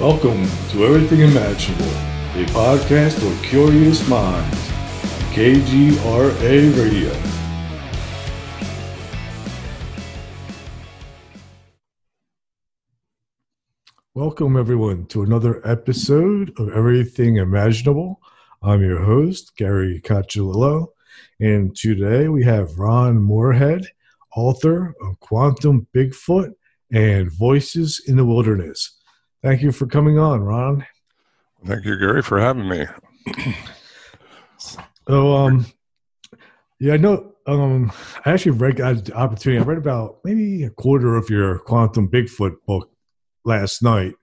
Welcome to Everything Imaginable, a podcast for curious minds on KGRA Radio. Welcome, everyone, to another episode of Everything Imaginable. I'm your host, Gary Cacciolillo, and today we have Ron Morehead, author of Quantum Bigfoot and Voices in the Wilderness. Thank you for coming on, Ron. Thank you, Gary, for having me. so, um, yeah, I know. Um, I actually read the opportunity. I read about maybe a quarter of your Quantum Bigfoot book last night,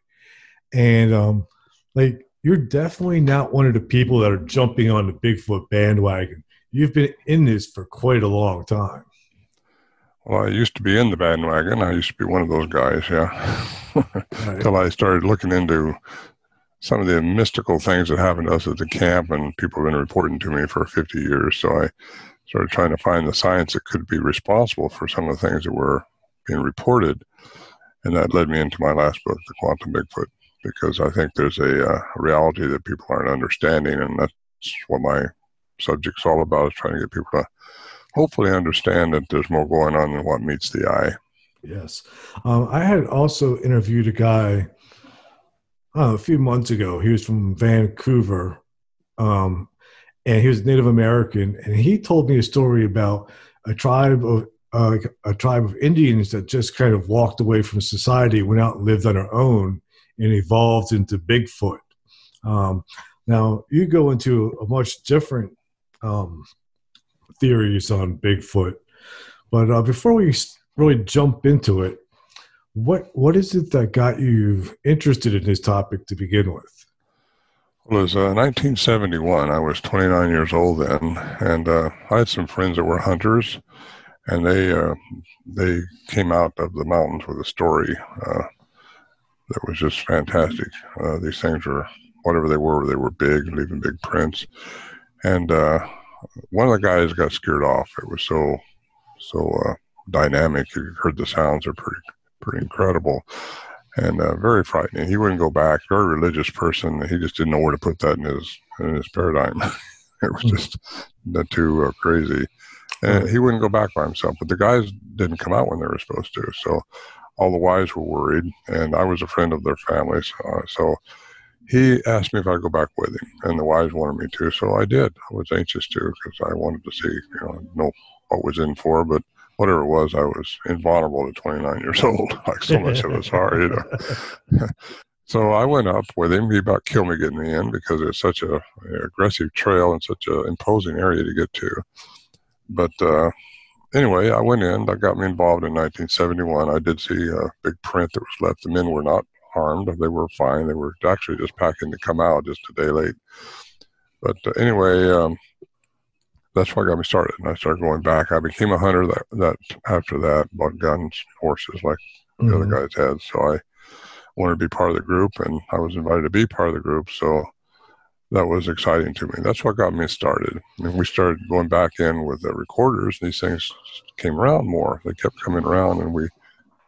and um, like you're definitely not one of the people that are jumping on the Bigfoot bandwagon. You've been in this for quite a long time. Well, I used to be in the bandwagon. I used to be one of those guys, yeah. Until I started looking into some of the mystical things that happened to us at the camp, and people have been reporting to me for 50 years. So I started trying to find the science that could be responsible for some of the things that were being reported. And that led me into my last book, The Quantum Bigfoot, because I think there's a, uh, reality that people aren't understanding. And that's what my subject's all about, is trying to get people to hopefully understand that there's more going on than what meets the eye. Yes. Um, I had also interviewed a guy uh, a few months ago. He was from Vancouver, um, and he was Native American, and he told me a story about a tribe of uh, a tribe of Indians that just kind of walked away from society, went out and lived on their own, and evolved into Bigfoot. Um, now you go into a much different um, theories on Bigfoot. But uh, before we really jump into it, what what is it that got you interested in this topic to begin with? It was uh, 1971. I was 29 years old then, and uh, I had some friends that were hunters, and they uh, they came out of the mountains with a story uh, that was just fantastic. Uh, these things were whatever they were, they were big, leaving big prints, and one of the guys got scared off. It was so so uh, dynamic. You heard the sounds are pretty pretty incredible and uh, very frightening. He wouldn't go back. Very religious person. He just didn't know where to put that in his in his paradigm. it was hmm. just not too uh, crazy. And he wouldn't go back by himself. But the guys didn't come out when they were supposed to. So all the wives were worried, and I was a friend of their families. Uh, so he asked me if I'd go back with him, and the wives wanted me to, so I did. I was anxious to because I wanted to see, you know, know what was in for. But whatever it was, I was invulnerable at 29 years old. Like so much of it's hard, you know. so I went up with him. He about killed me getting me in because it's such a, a aggressive trail and such an imposing area to get to. But uh, anyway, I went in. That got me involved in 1971. I did see a big print that was left. The men were not harmed. They were fine. They were actually just packing to come out just a day late. But uh, anyway, um, that's what got me started. And I started going back. I became a hunter that, that after that, bought guns, horses like mm-hmm. the other mm-hmm. guys had. So I wanted to be part of the group, and I was invited to be part of the group. So that was exciting to me. That's what got me started. And we started going back in with the recorders. These things came around more. They kept coming around, and we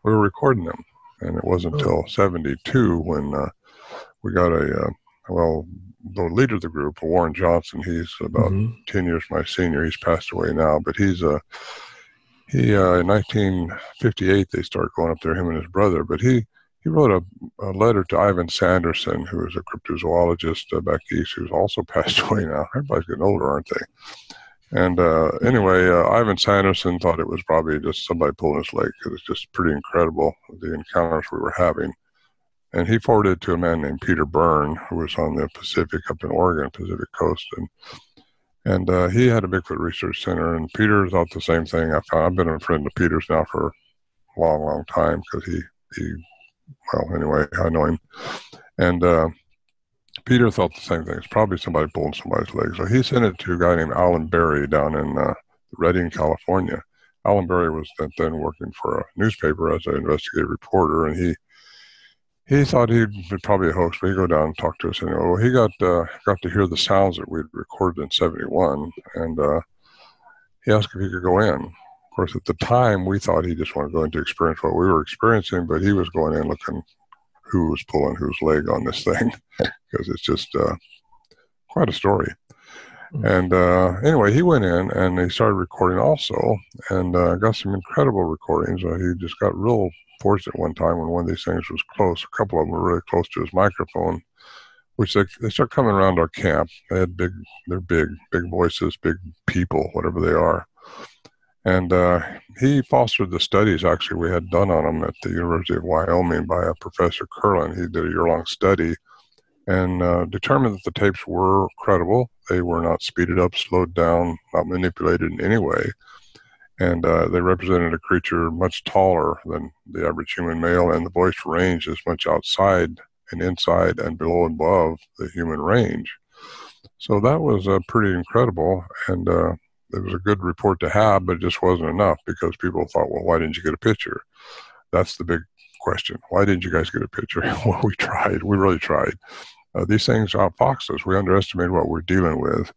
we were recording them and it wasn't until 72 when uh, we got a uh, well the leader of the group warren johnson he's about mm-hmm. 10 years my senior he's passed away now but he's a uh, he uh, in 1958 they start going up there him and his brother but he he wrote a, a letter to ivan sanderson who was a cryptozoologist uh, back east who's also passed away now everybody's getting older aren't they and uh, anyway, uh, Ivan Sanderson thought it was probably just somebody pulling his leg because it's just pretty incredible the encounters we were having. And he forwarded it to a man named Peter Byrne, who was on the Pacific up in Oregon, Pacific Coast, and and uh, he had a Bigfoot Research Center. And Peter thought the same thing. I found I've been a friend of Peter's now for a long, long time because he he well anyway I know him, and uh, Peter thought the same thing. It's probably somebody pulling somebody's leg. So he sent it to a guy named Alan Berry down in uh, Redding, California. Alan Berry was then working for a newspaper as an investigative reporter, and he he thought he'd probably a hoax, but he'd go down and talk to us. anyway. well, he got uh, got to hear the sounds that we'd recorded in '71, and uh, he asked if he could go in. Of course, at the time, we thought he just wanted to go in to experience what we were experiencing, but he was going in looking who was pulling whose leg on this thing because it's just uh, quite a story. Mm-hmm. And uh, anyway, he went in and they started recording also, and uh, got some incredible recordings. Uh, he just got real fortunate one time when one of these things was close. A couple of them were really close to his microphone, which they they start coming around our camp. They had big, they're big, big voices, big people, whatever they are. And uh, he fostered the studies actually we had done on them at the University of Wyoming by a professor Kirlin. He did a year long study and uh, determined that the tapes were credible. They were not speeded up, slowed down, not manipulated in any way. And uh, they represented a creature much taller than the average human male, and the voice range is much outside and inside and below and above the human range. So that was uh, pretty incredible. And uh, it was a good report to have, but it just wasn't enough because people thought, well, why didn't you get a picture? That's the big question. Why didn't you guys get a picture? well, we tried. We really tried uh, these things outfox us. We underestimate what we're dealing with.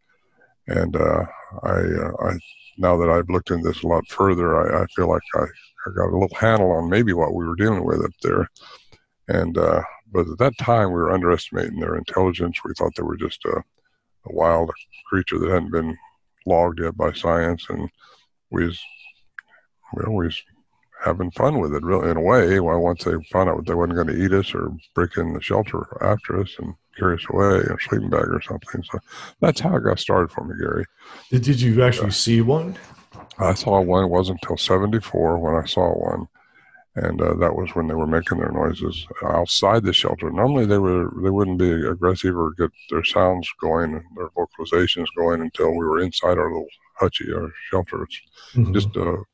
And uh, I, uh, I, now that I've looked into this a lot further, I, I feel like I, I, got a little handle on maybe what we were dealing with up there. And uh, but at that time, we were underestimating their intelligence. We thought they were just a, a wild creature that hadn't been logged yet by science, and we was, we was having fun with it, really, in a way. Well, once they found out they wasn't going to eat us or break in the shelter after us, and carry us away in a sleeping bag or something. So that's how it got started for me, Gary. Did, did you actually see one? I saw one. It wasn't until 74 when I saw one. And uh, that was when they were making their noises outside the shelter. Normally, they were they wouldn't be aggressive or get their sounds going, their vocalizations going until we were inside our little hutchie, our shelter. It's mm-hmm. just a, a,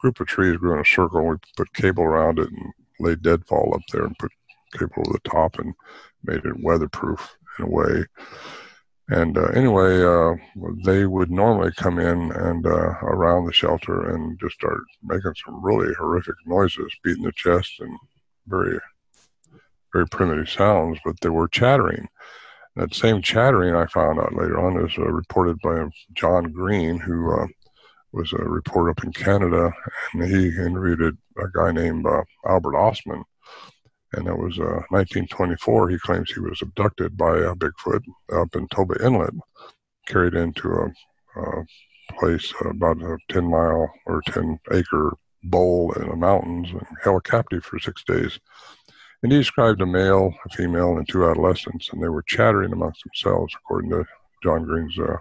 group of trees grew in a circle, and we put cable around it and laid deadfall up there and put cable over the top and made it weatherproof in a way. And uh, anyway, uh, they would normally come in and uh, around the shelter and just start making some really horrific noises, beating the chest and very, very primitive sounds, but they were chattering. That same chattering I found out later on is uh, reported by John Green, who uh, was a reporter up in Canada, and he interviewed a guy named uh, Albert Ostman and it was uh, 1924. He claims he was abducted by a Bigfoot up in Toba Inlet, carried into a, a place about a 10 mile or 10 acre bowl in the mountains and held captive for six days. And he described a male, a female, and two adolescents, and they were chattering amongst themselves, according to John Green's uh,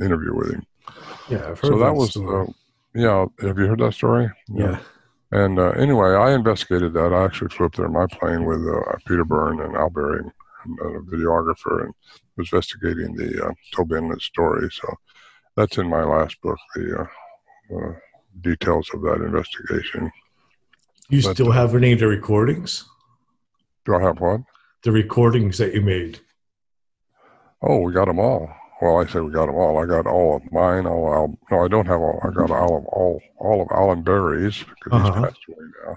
interview with him. Yeah, I've heard so that, that was, uh, yeah. Have you heard that story? Yeah. yeah. And uh, anyway, I investigated that. I actually flew up there in my plane with uh, Peter Byrne and Al Baring, a videographer, and was investigating the uh, Inlet story. So that's in my last book, the uh, uh, details of that investigation. You but, still uh, have any of the recordings? Do I have what? The recordings that you made. Oh, we got them all. Well, I say we got them all. I got all of mine. All Al, no, I don't have all. I got all of all all of Alan Berry's because uh-huh. he's passed away now,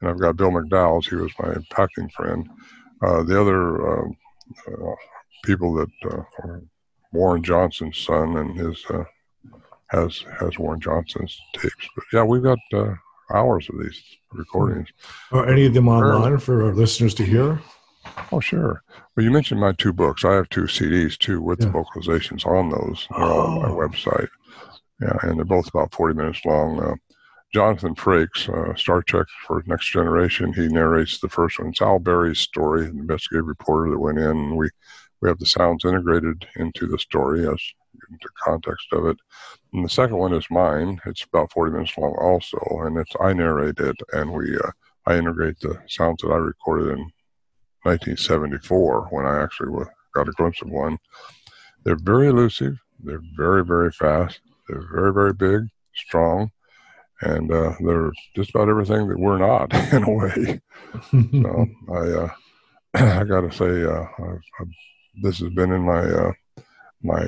and I've got Bill McDowell's. He was my packing friend. Uh, the other uh, uh, people that uh, Warren Johnson's son and his uh, has has Warren Johnson's tapes. But yeah, we've got uh, hours of these recordings. Are any of them online for our listeners to hear? Oh, sure. Well, you mentioned my two books. I have two CDs too with yeah. the vocalizations on those. They're oh. on my oh. website. Yeah, and they're both about 40 minutes long. Uh, Jonathan Frakes, uh, Star Trek for Next Generation, he narrates the first one. It's Al Berry's story, an investigative reporter that went in. And we, we have the sounds integrated into the story as into context of it. And the second one is mine. It's about 40 minutes long also, and it's I narrate it, and we uh, I integrate the sounds that I recorded in 1974 when I actually got a glimpse of one. They're very elusive. They're very, very fast. They're very, very big, strong, and uh, they're just about everything that we're not in a way. so I, uh, I got to say, uh, I've, I've, this has been in my uh, my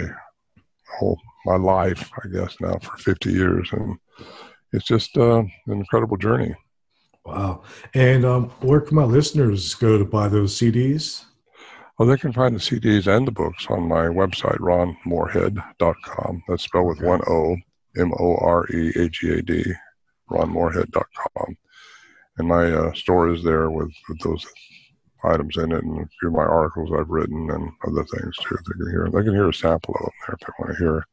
whole my life, I guess, now for 50 years, and it's just uh, an incredible journey. Wow. And um, where can my listeners go to buy those CDs? Well, they can find the CDs and the books on my website, ronmorehead.com. That's spelled with okay. one O, M O R E A G A D, ronmorehead.com. And my uh, store is there with, with those items in it, and a few of my articles I've written and other things too. They can hear. They can hear a sample of them there if they want to hear.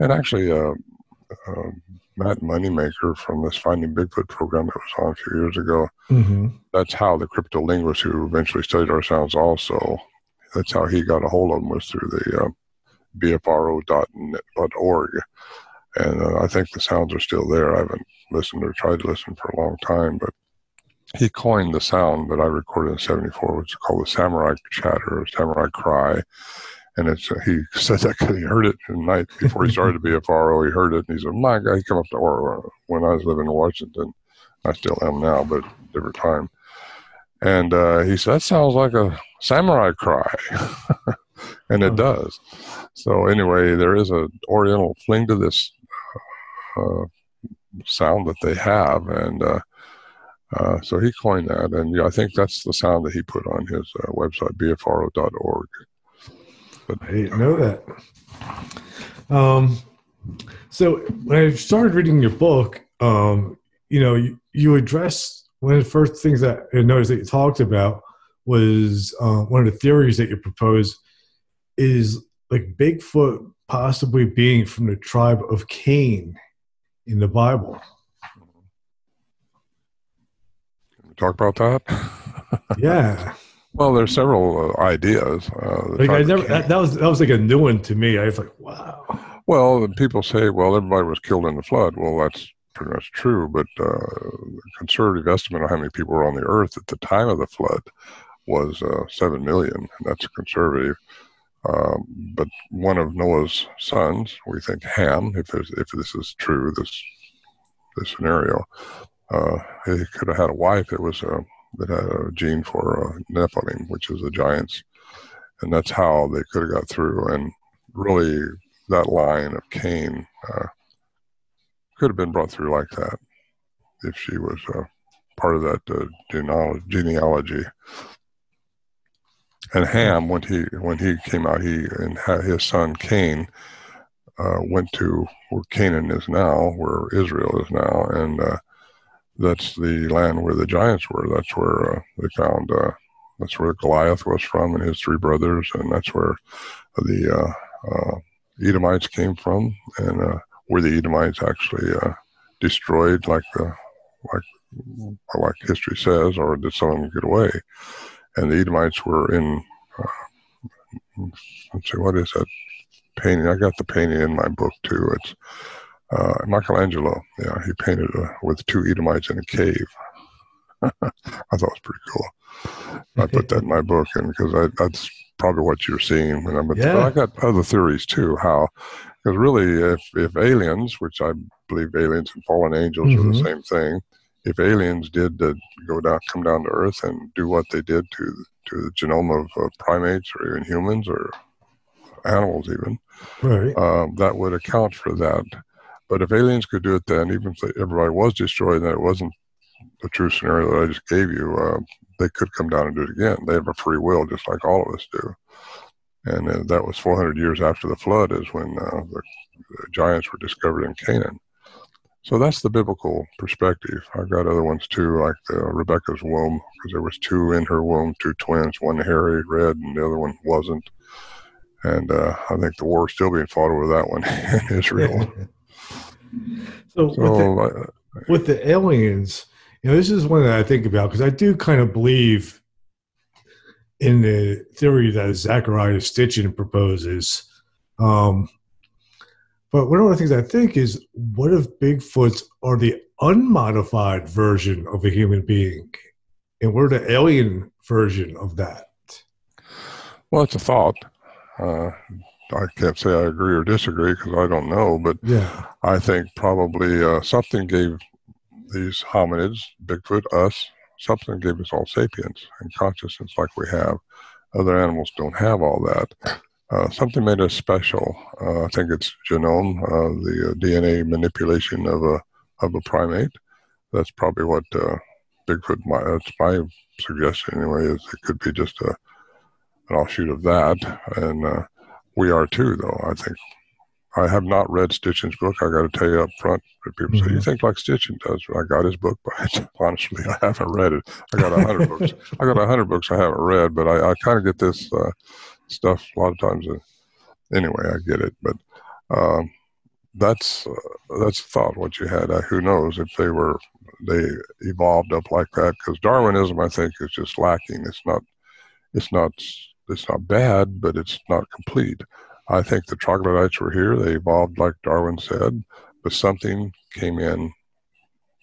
And actually, uh, uh, Matt Moneymaker from this Finding Bigfoot program that was on a few years ago. Mm-hmm. That's how the cryptolinguist who eventually studied our sounds also. That's how he got a hold of them was through the uh, bfro.org. And uh, I think the sounds are still there. I haven't listened or tried to listen for a long time, but he coined the sound that I recorded in '74, which is called the samurai chatter or samurai cry. And it's uh, he said that because he heard it at night before he started to be a FRO. He heard it and he said, "My God!" He come up to or when I was living in Washington. I still am now, but different time. And uh, he said, "That sounds like a samurai cry," and it does. So anyway, there is a Oriental fling to this uh, sound that they have, and uh, uh, so he coined that, and yeah, I think that's the sound that he put on his uh, website, bfro.org. But, I didn't know that. Um, so when I started reading your book, um, you know, you, you address one of the first things that I noticed that you talked about was uh, one of the theories that you propose is like Bigfoot possibly being from the tribe of Cain in the Bible. talk about that? yeah. Well, there's several uh, ideas. Uh, like I never, that, that, was that was like a new one to me. I was like, wow. Well, people say, well, everybody was killed in the flood. Well, that's pretty much true, but uh, conservative estimate of how many people were on the earth at the time of the flood was uh, seven million, and that's conservative. Um, but one of Noah's sons, we think Ham, if if this is true, this this scenario, uh, he could have had a wife that was uh, that had a gene for uh, Nephilim, which is the giants, and that's how they could have got through. And really, that line of Cain uh, could have been brought through like that if she was uh, part of that uh, genealogy. And Ham, when he when he came out, he and his son Cain uh, went to where Canaan is now, where Israel is now, and uh, that's the land where the giants were. That's where uh, they found. Uh, that's where Goliath was from, and his three brothers, and that's where the uh, uh Edomites came from, and uh, where the Edomites actually destroyed, like the like like history says, or did some of them get away? And the Edomites were in. let's see, what is that painting? I got the painting in my book too. It's uh, Michelangelo, yeah, he painted uh, with two Edomites in a cave. I thought it was pretty cool. I put that in my book, and because that's probably what you're seeing. When I'm, yeah. I got other theories too. How, because really, if if aliens, which I believe aliens and fallen angels mm-hmm. are the mm-hmm. same thing, if aliens did uh, go down, come down to Earth and do what they did to to the genome of uh, primates or even humans or animals, even, right. Um, that would account for that. But if aliens could do it then, even if everybody was destroyed and it wasn't the true scenario that I just gave you, uh, they could come down and do it again. They have a free will, just like all of us do. And uh, that was 400 years after the flood, is when uh, the, the, giants were discovered in Canaan. So that's the biblical perspective. I've got other ones too, like Rebecca's womb, because there was two in her womb, two twins, one hairy, red, and the other one wasn't. And uh, I think the war is still being fought over that one in Israel. So, so with, the, uh, with the aliens, you know, this is one that I think about because I do kind of believe in the theory that Zecharia Sitchin proposes. Um, but one of the things I think is, what if Bigfoots are the unmodified version of a human being, and we're the alien version of that? Well, it's a thought. Uh, I can't say I agree or disagree because I don't know, but yeah, I think probably uh, something gave these hominids, Bigfoot, us, something gave us all sapience and consciousness like we have. Other animals don't have all that. Uh, something made us special. Uh, I think it's genome, uh, the uh, DNA manipulation of a of a primate. That's probably what uh, Bigfoot. My, that's my suggestion anyway. Is it could be just a an offshoot of that, and uh, we are too, though. I think I have not read Stitchin's book. I got to tell you up front. People mm-hmm. say you mm-hmm. think like Stitchin does. I got his book, but honestly, I haven't read it. I got a hundred books. I got a hundred books I haven't read, but I, I kind of get this uh, stuff a lot of times. Uh, anyway, I get it, but um, that's uh, that's thought what you had. Uh, who knows if they were they evolved up like that? Because Darwinism, I think, is just lacking. It's not it's not it's not bad, but it's not complete. I think the troglodytes were here. They evolved like Darwin said, but something came in,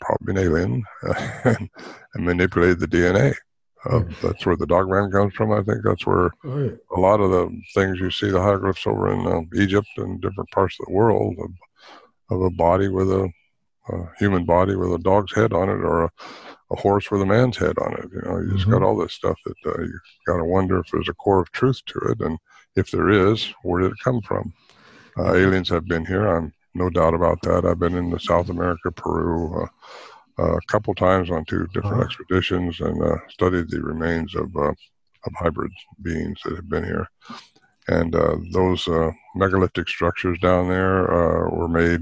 probably an alien, and, and manipulated the DNA. Uh, that's where the dog man comes from. I think that's where right. a lot of the things you see the hieroglyphs over in uh, Egypt and different parts of the world of, of a body with a, a, human body with a dog's head on it or a, a, horse with a man's head on it. You know, you mm-hmm. just got all this stuff that uh, you got to wonder if there's a core of truth to it, and if there is, where did it come from? Uh, aliens have been here. I'm no doubt about that. I've been in the South America, Peru, uh, uh, a couple times on two different uh-huh. expeditions and uh, studied the remains of uh, of hybrid beings that have been here. And uh, those megalithic structures down there were made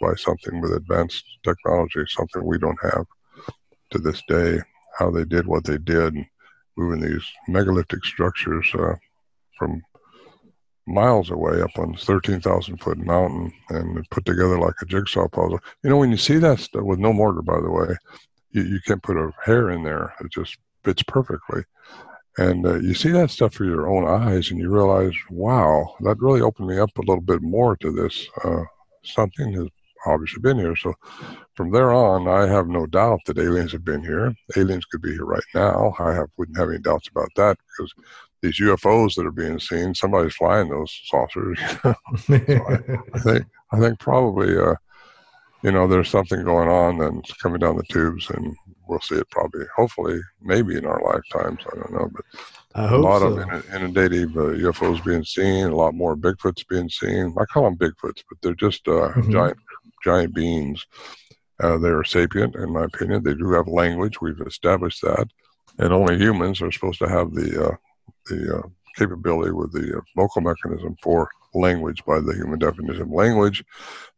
by something with advanced technology, something we don't have to this day. How they did what they did, moving these megalithic structures from miles away up on 13,000 foot mountain and put together like a jigsaw puzzle. You know, when you see that stuff with no mortar, by the way, you, you can't put a hair in there. It just fits perfectly. And uh, you see that stuff through your own eyes and you realize, wow, that really opened me up a little bit more to this. Uh, something has obviously been here. So from there on, I have no doubt that aliens have been here. Aliens could be here right now. I have, wouldn't have any doubts about that because these UFOs that are being seen, somebody's flying those saucers. so I, I, think I think probably uh, you know there's something going on that's coming down the tubes, and we'll see it probably, hopefully, maybe in our lifetimes. I don't know, but a lot so. of inundative uh, UFOs being seen, a lot more Bigfoots being seen. I call them Bigfoots, but they're just uh, mm-hmm. giant giant beings. Uh, they are sapient, in my opinion. They do have language. We've established that, and only humans are supposed to have the uh, the uh, capability with the uh, vocal mechanism for language by the human definition of language.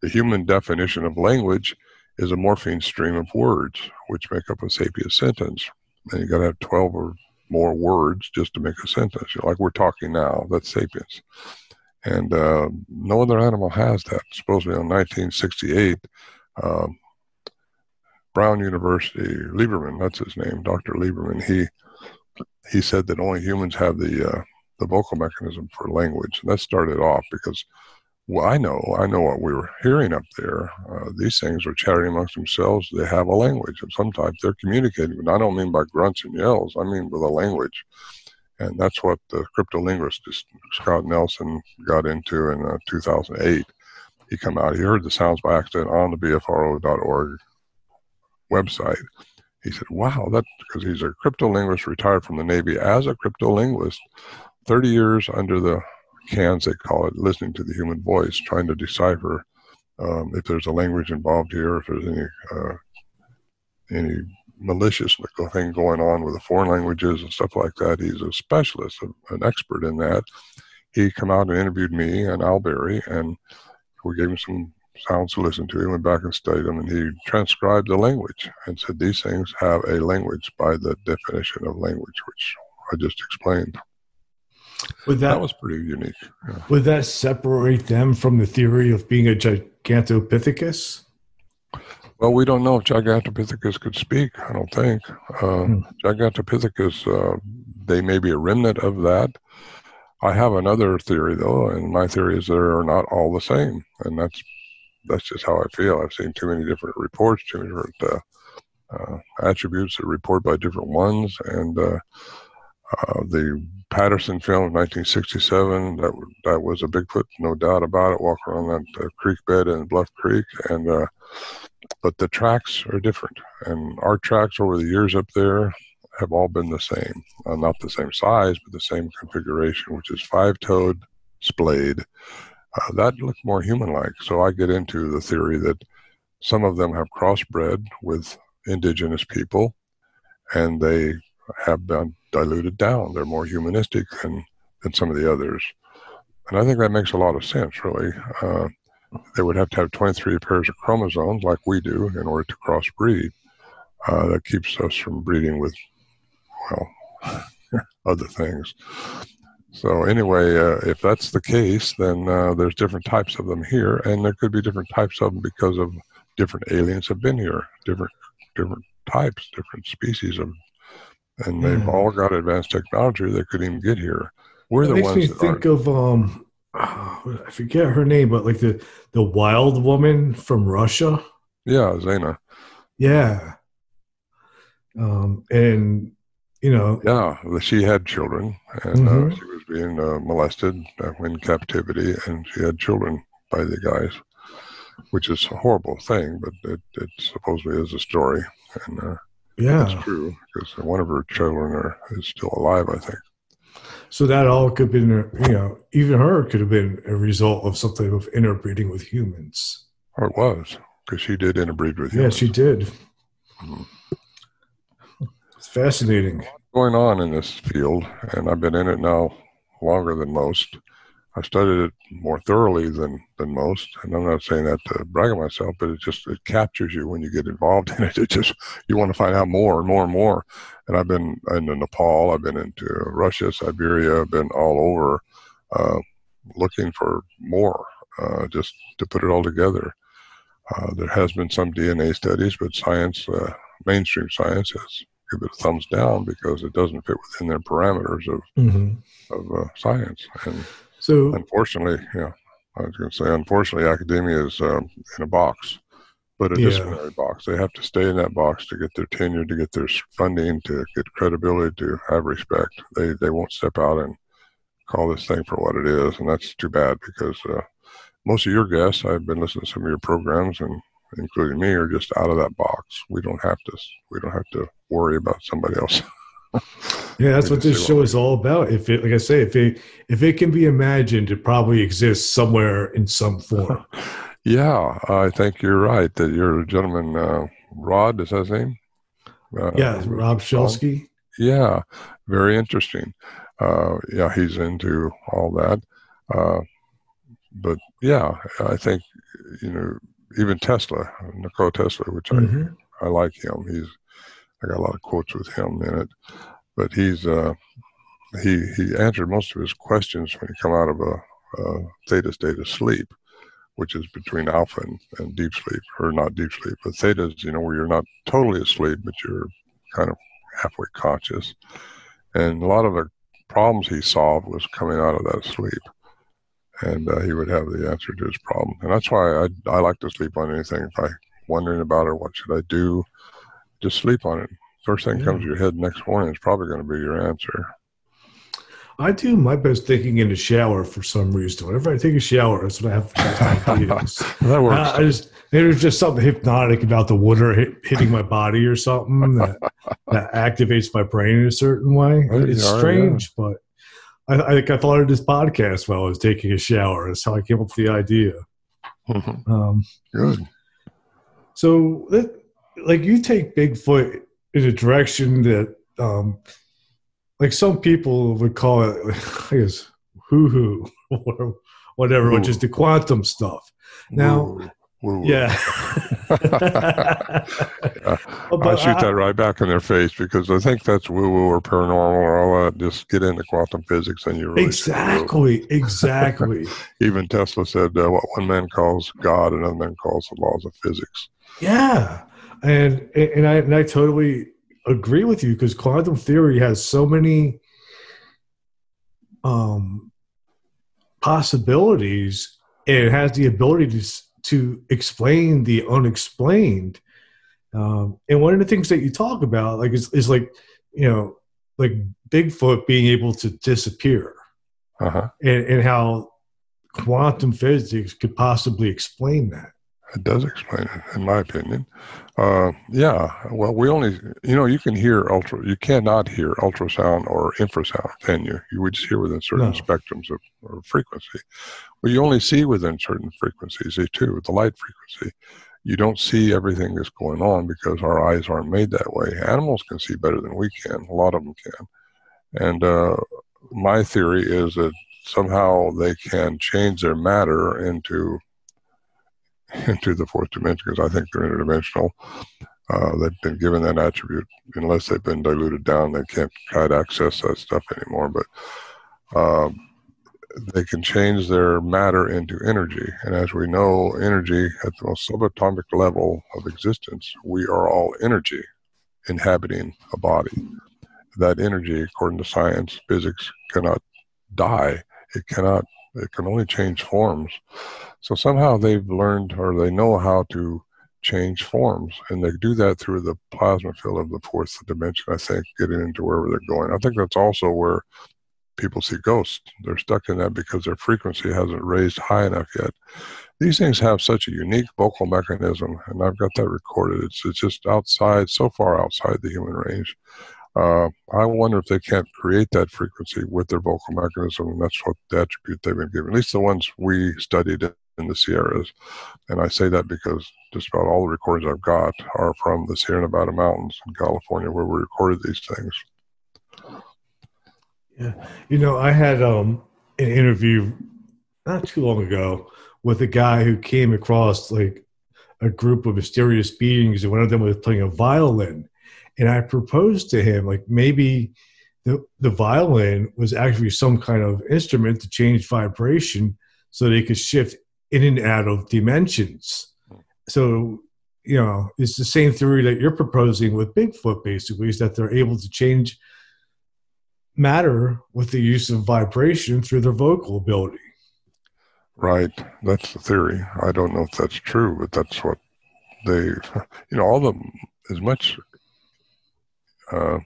The human definition of language is a morpheme stream of words, which make up a sapient sentence. And you got to have 12 or more words just to make a sentence. You know, like we're talking now, that's sapience. And uh, no other animal has that. Supposedly in 1968, um, Brown University, Lieberman, that's his name, Dr. Lieberman, he he said that only humans have the uh, the vocal mechanism for language, and that started off because well, I know I know what we were hearing up there. Uh, these things are chatting amongst themselves. They have a language of some type. They're communicating, but I don't mean by grunts and yells. I mean with a language, and that's what the cryptolinguist Scott Nelson got into in uh, 2008. He come out. He heard the sounds by accident on the BFRO.org website he said, wow, that because he's a cryptolinguist retired from the Navy as a cryptolinguist, 30 years under the cans, they call it, listening to the human voice, trying to decipher um, if there's a language involved here, if there's any uh, any malicious little thing going on with the foreign languages and stuff like that. He's a specialist, an expert in that. He come out and interviewed me and Al Berry, and we gave him some sounds to listen to. He went back and studied them and he transcribed the language and said these things have a language by the definition of language, which I just explained. Would that, that was pretty unique. Yeah. Would that separate them from the theory of being a Gigantopithecus? Well, we don't know if Gigantopithecus could speak. I don't think. Uh, hmm. Gigantopithecus, uh, they may be a remnant of that. I have another theory, though, and my theory is they're not all the same, and that's that's just how I feel. I've seen too many different reports, too many different uh, uh, attributes that report by different ones, and uh, uh the Patterson film of 1967 that that was a Bigfoot, no doubt about it, walking around that uh, creek bed in Bluff Creek, and uh, but the tracks are different, and our tracks over the years up there have all been the same, not the same size, but the same configuration, which is five-toed splayed uh, that looked more human like. So I get into the theory that some of them have crossbred with indigenous people and they have been diluted down. They're more humanistic than, than some of the others. And I think that makes a lot of sense, really. Uh, they would have to have 23 pairs of chromosomes like we do in order to crossbreed. Uh, that keeps us from breeding with, well, other things. So anyway, uh, if that's the case, then uh, there's different types of them here, and there could be different types of them because of different aliens have been here, different different types, different species of, and they've Yeah. all got advanced technology that could even get here. We're It the makes ones me that think aren't. of um, I forget her name, but like the the wild woman from Russia. Yeah, Zana. Yeah. Um, and you know, Yeah, she had children, and uh, Mhm. she was being uh, molested uh, in captivity, and she had children by the guys, which is a horrible thing, but it, it supposedly is a story, and uh, yeah. that's true because one of her children are is still alive, I think. So that all could have been, you know, even her could have been a result of something of interbreeding with humans. Or it was because she did interbreed with humans. Yeah, she did. Mhm. It's fascinating. going on in this field, and I've been in it now longer than most. I studied it more thoroughly than than most, and I'm not saying that to brag on myself, but it just it captures you when you get involved in it. It just you want to find out more and more and more. And I've been into Nepal, I've been into Russia, Siberia, I've been all over, uh, looking for more, uh, just to put it all together. Uh, there has been some DNA studies, but science, uh, mainstream science, has give it a thumbs down because it doesn't fit within their parameters of hmm of uh, science. And So, unfortunately, yeah, I was going to say, unfortunately, academia is um, in a box, but a Yeah. disciplinary box. They have to stay in that box to get their tenure, to get their funding, to get credibility, to have respect. They they won't step out and call this thing for what it is, and that's too bad because uh, most of your guests, I've been listening to some of your programs, and including me, are just out of that box. We don't have to. We don't have to worry about somebody else. yeah, that's what this show is all about. If it, like I say, if it if it can be imagined, it probably exists somewhere in some form. Yeah, I think you're right. That your gentleman, uh, Rod, is that his name? Uh, yeah, Rob Shelsky. Yeah, very interesting. Uh, yeah, he's into all that. Uh, but yeah, I think you know even Tesla, Nikola Tesla, which Mhm. I I like him. He's I got a lot of quotes with him in it, but he's uh, he he answered most of his questions when he come out of a, a theta state of sleep, which is between alpha and, and deep sleep, or not deep sleep, but theta is you know where you're not totally asleep, but you're kind of halfway conscious, and a lot of the problems he solved was coming out of that sleep. And uh, he would have the answer to his problem, and that's why I I like to sleep on anything. If I wondering about it, what should I do? Just sleep on it. First thing comes to your head next morning is probably going to be your answer. I do my best thinking in the shower for some reason. Whenever I take a shower, that's what I have the best ideas. That works. Uh, I just there's just something hypnotic about the water hit, hitting my body or something that, that activates my brain in a certain way. There It's are, strange, but I, I think I thought of this podcast while I was taking a shower. That's how I came up with the idea. Um, Good. so, that, like, you take Bigfoot in a direction that, um, like, some people would call it, I guess, hoo hoo or whatever, which is the quantum stuff. Now- woo, woo. Yeah. Yeah. I but shoot that right back in their face because I think that's woo woo or paranormal or all that. Just get into quantum physics and you really Exactly, exactly. Even Tesla said uh, what one man calls God, another man calls the laws of physics. yeah, and and I and I totally agree with you because quantum theory has so many um possibilities it has the ability to to explain the unexplained. Um, and one of the things that you talk about, like, is, is like, you know, like Bigfoot being able to disappear. Uh huh. and, and how quantum physics could possibly explain that. It does explain it, in my opinion. Uh, yeah. Well, we only, you know, you can hear ultra. You cannot hear ultrasound or infrasound, can you? You would just hear within certain No. spectrums of, of frequency. Well, you only see within certain frequencies eh, too, the light frequency. You don't see everything that's going on because our eyes aren't made that way. Animals can see better than we can. A lot of them can. And uh, my theory is that somehow they can change their matter into into the fourth dimension because I think they're interdimensional. Uh, they've been given that attribute. Unless they've been diluted down, they can't quite access that stuff anymore. But um, they can change their matter into energy. And as we know, energy at the most subatomic level of existence, we are all energy inhabiting a body. That energy, according to science, physics, cannot die. It cannot, it can only change forms. So somehow they've learned or they know how to change forms. And they do that through the plasma field of the fourth dimension, I think, getting into wherever they're going. I think that's also where people see ghosts. They're stuck in that because their frequency hasn't raised high enough yet. These things have such a unique vocal mechanism, and I've got that recorded. It's, it's just outside, so far outside the human range. Uh, I wonder if they can't create that frequency with their vocal mechanism, and that's what the attribute they've been given. At least the ones we studied in the Sierras, and I say that because just about all the recordings I've got are from the Sierra Nevada mountains in California, where we recorded these things. Yeah, you know, I had um, an interview not too long ago with a guy who came across like a group of mysterious beings, and one of them was playing a violin. And I proposed to him, like maybe the the violin was actually some kind of instrument to change vibration, so they could shift in and out of dimensions. So you know, it's the same theory that you're proposing with Bigfoot, basically, is that they're able to change matter with the use of vibration through their vocal ability. Right. That's the theory. I don't know if that's true, but that's what they, you know, all the, as much uh,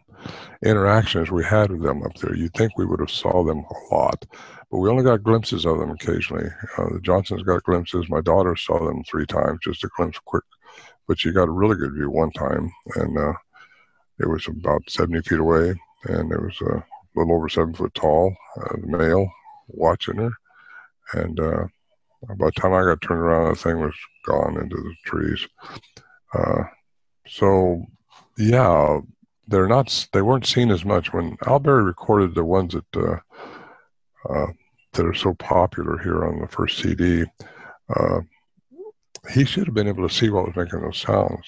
interaction as we had with them up there, you'd think we would have saw them a lot, but we only got glimpses of them occasionally. Uh, the Johnsons got glimpses. My daughter saw them three times, just a glimpse quick, but she got a really good view one time, and uh, it was about 70 feet away, and it was a little over seven foot tall, uh, male, watching her. And uh, by the time I got turned around, the thing was gone into the trees. Uh, so, yeah, they're not. They weren't seen as much when Al Berry recorded the ones that uh, uh, that are so popular here on the first CD. Uh, he should have been able to see what was making those sounds,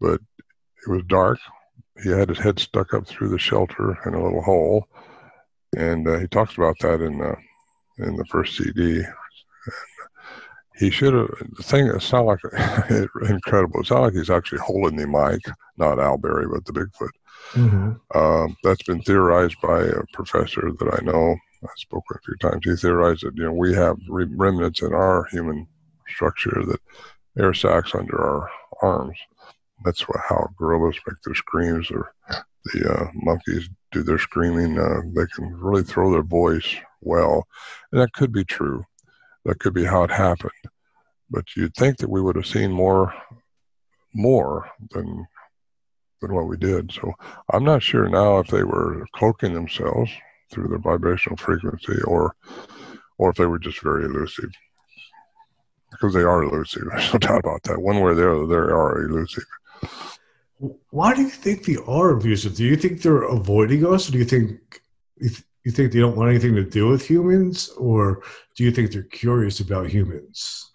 but it was dark he had his head stuck up through the shelter in a little hole, and uh, he talks about that in the in the first CD. He should have. The thing it sounded like incredible. It sounded like he's actually holding the mic, not Al Berry, but the Bigfoot. Mm-hmm. Uh, that's been theorized by a professor that I know. I spoke with a few times. He theorized that you know we have remnants in our human structure that air sacs under our arms that's what, how gorillas make their screams, or the uh, monkeys do their screaming. Uh, they can really throw their voice well, and that could be true. That could be how it happened. But you'd think that we would have seen more, more than than what we did. So I'm not sure now if they were cloaking themselves through their vibrational frequency, or or if they were just very elusive because they are elusive. There's no doubt about that. One way or the other, they are elusive. Why do you think they are abusive? Do you think they're avoiding us? Or do you think you think they don't want anything to do with humans, or do you think they're curious about humans?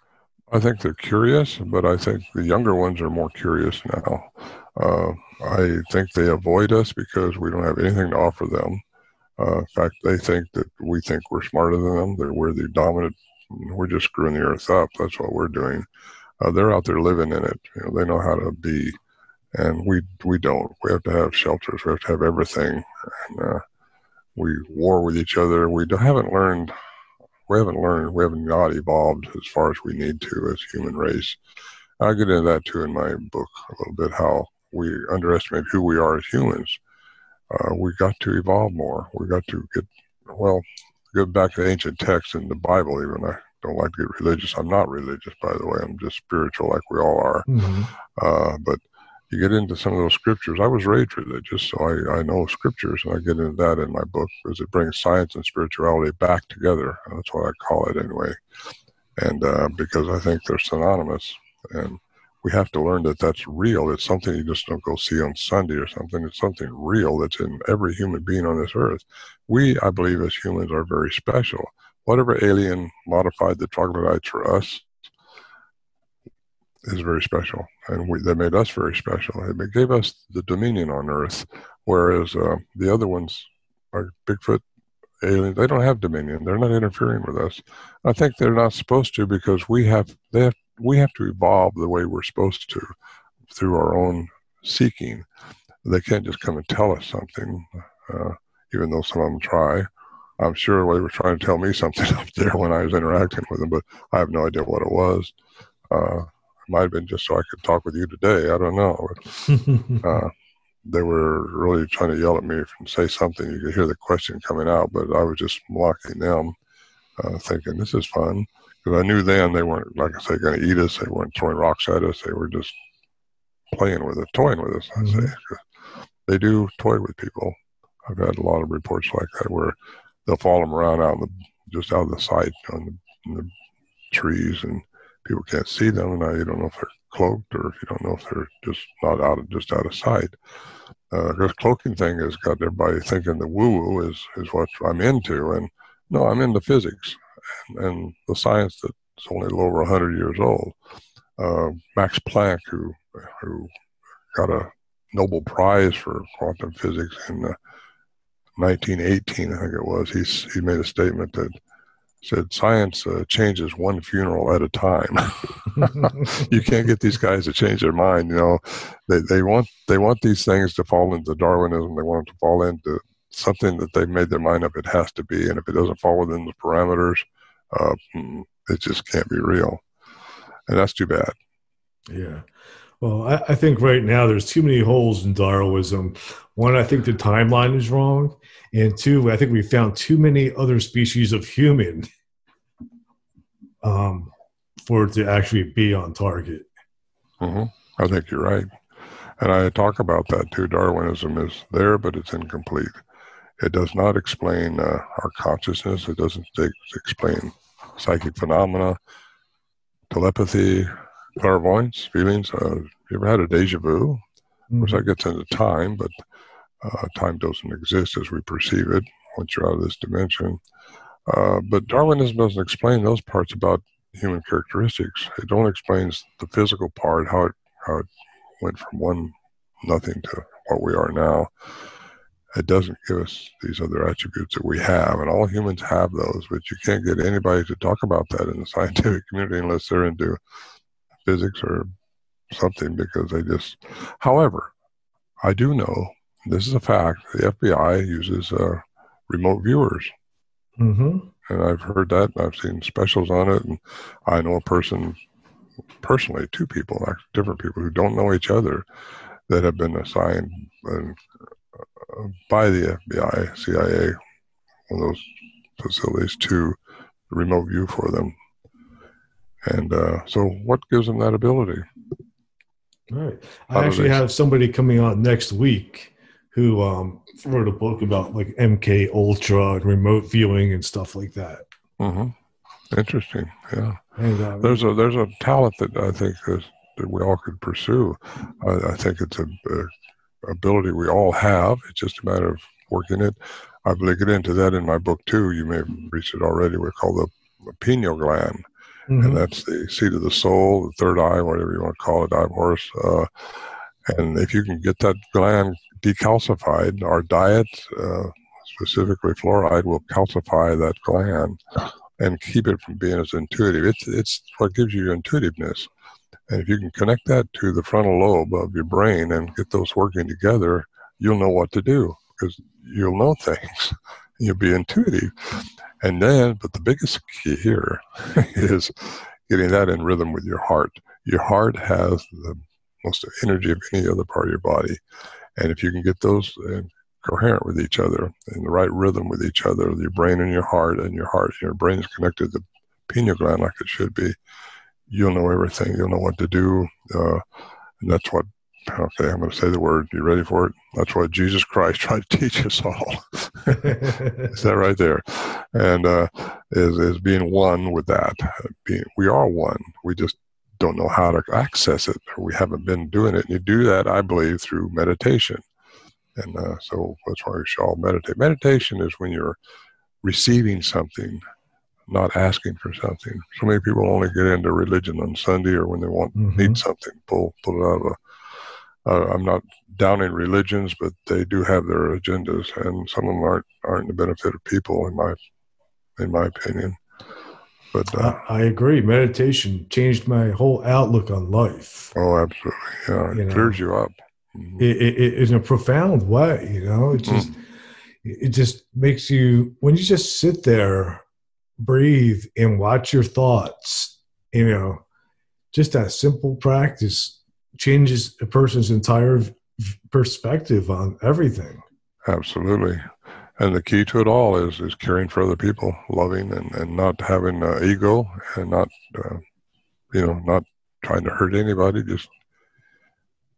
I think they're curious, but I think the younger ones are more curious now. Uh, I think they avoid us because we don't have anything to offer them. Uh, in fact, they think that we think we're smarter than them, that we're the dominant, we're just screwing the earth up. That's what we're doing. Uh, they're out there living in it. You know, they know how to be and we we don't. We have to have shelters. We have to have everything. And, uh, we war with each other. We haven't learned. We haven't learned. We haven't not evolved as far as we need to as human race. I get into that too in my book a little bit. How we underestimate who we are as humans. Uh, we got to evolve more. We got to get well. go back to ancient texts in the Bible. Even I don't like to get religious. I'm not religious, by the way. I'm just spiritual, like we all are. Mm-hmm. Uh, but you get into some of those scriptures. I was raised religious, so I, I know scriptures, and I get into that in my book because it brings science and spirituality back together. That's what I call it anyway. And uh, because I think they're synonymous, and we have to learn that that's real. It's something you just don't go see on Sunday or something. It's something real that's in every human being on this earth. We, I believe, as humans, are very special. Whatever alien modified the troglodytes for us, is very special, and we, they made us very special. It gave us the dominion on Earth, whereas uh, the other ones, like Bigfoot, aliens, they don't have dominion. They're not interfering with us. I think they're not supposed to because we have they have we have to evolve the way we're supposed to through our own seeking. They can't just come and tell us something, uh, even though some of them try. I'm sure they were trying to tell me something up there when I was interacting with them, but I have no idea what it was. Uh, might have been just so I could talk with you today. I don't know. But, uh, they were really trying to yell at me and say something. You could hear the question coming out, but I was just mocking them, uh, thinking this is fun because I knew then they weren't, like I say, going to eat us. They weren't throwing rocks at us. They were just playing with it, toying with us. I mm-hmm. say they do toy with people. I've had a lot of reports like that where they'll follow them around out in the just out of the sight on the, the trees, and people can't see them. And now you don't know if they're cloaked or if you don't know if they're just not out of just out of sight. Uh, this cloaking thing has got everybody thinking the woo woo is is what I'm into, and no, I'm into physics and, and the science that's only a little over 100 years old. Uh, Max Planck, who who got a Nobel Prize for quantum physics in uh, 1918, I think it was. He's he made a statement that said science uh, changes one funeral at a time. you can't get these guys to change their mind. You know, they they want they want these things to fall into Darwinism. They want it to fall into something that they've made their mind up it has to be, and if it doesn't fall within the parameters, uh, hmm, it just can't be real, and that's too bad. Yeah. Well, I, I, think right now there's too many holes in Darwinism. One, I think the timeline is wrong, and two, I think we found too many other species of human um, for it to actually be on target. Mm-hmm. I think you're right, and I talk about that too. Darwinism is there, but it's incomplete. It does not explain uh, our consciousness. It doesn't explain psychic phenomena, telepathy, clairvoyance, feelings. Uh, you ever had a deja vu? Of course, that mm-hmm. gets into time, but uh, time doesn't exist as we perceive it once you're out of this dimension. Uh, but Darwinism doesn't explain those parts about human characteristics. It only explains the physical part, how it how it went from one nothing to what we are now it doesn't give us these other attributes that we have. And all humans have those, but you can't get anybody to talk about that in the scientific community unless they're into physics or something because they just. However, I do know this is a fact the FBI uses uh, remote viewers. Mm-hmm. And I've heard that, and I've seen specials on it, and I know a person personally, two people, different people who don't know each other, that have been assigned and by the FBI, CIA, one of those facilities to remote view for them. And uh, so, what gives them that ability? All right. I actually have somebody coming out next week who um, wrote a book about like MK Ultra and remote viewing and stuff like that. Mm-hmm. Interesting. Yeah. And, um, there's a there's a talent that I think is, that we all could pursue. I, I think it's a, a ability we all have. It's just a matter of working it. I've linked into that in my book too. You may have reached it already. We call the, the pineal gland, mm-hmm. and that's the seat of the soul, the third eye, whatever you want to call it, eye Horus. Uh, and if you can get that gland decalcified, our diet, uh, specifically fluoride, will calcify that gland and keep it from being as intuitive. It's it's what gives you intuitiveness. And if you can connect that to the frontal lobe of your brain and get those working together, you'll know what to do because you'll know things. You'll be intuitive. And then, but the biggest key here is getting that in rhythm with your heart. Your heart has the most energy of any other part of your body. And if you can get those coherent with each other, in the right rhythm with each other, your brain and your heart, and your heart, your brain is connected to the pineal gland like it should be, you'll know everything. You'll know what to do. Uh, and that's what, okay, I'm going to say the word. You ready for it? That's what Jesus Christ tried to teach us all. is that right there? And uh, is, is being one with that. Being, we are one. We just don't know how to access it, or we haven't been doing it. And you do that, I believe, through meditation. And uh, so that's why we should all meditate. Meditation is when you're receiving something not asking for something. So many people only get into religion on Sunday or when they want mm-hmm. need something, pull pull it out of a. Uh, I'm not downing religions, but they do have their agendas, and some of them aren't aren't the benefit of people, in my in my opinion. But uh, I, I, agree. Meditation changed my whole outlook on life. Oh, absolutely. Yeah, it you clears know, you up. Mm-hmm. It, it, in a profound way. You know, it just mm. it just makes you when you just sit there, breathe, and watch your thoughts. You know, just that simple practice changes a person's entire perspective on everything. Absolutely. And the key to it all is is caring for other people, loving, and, and not having uh, ego, and not uh, you know not trying to hurt anybody. Just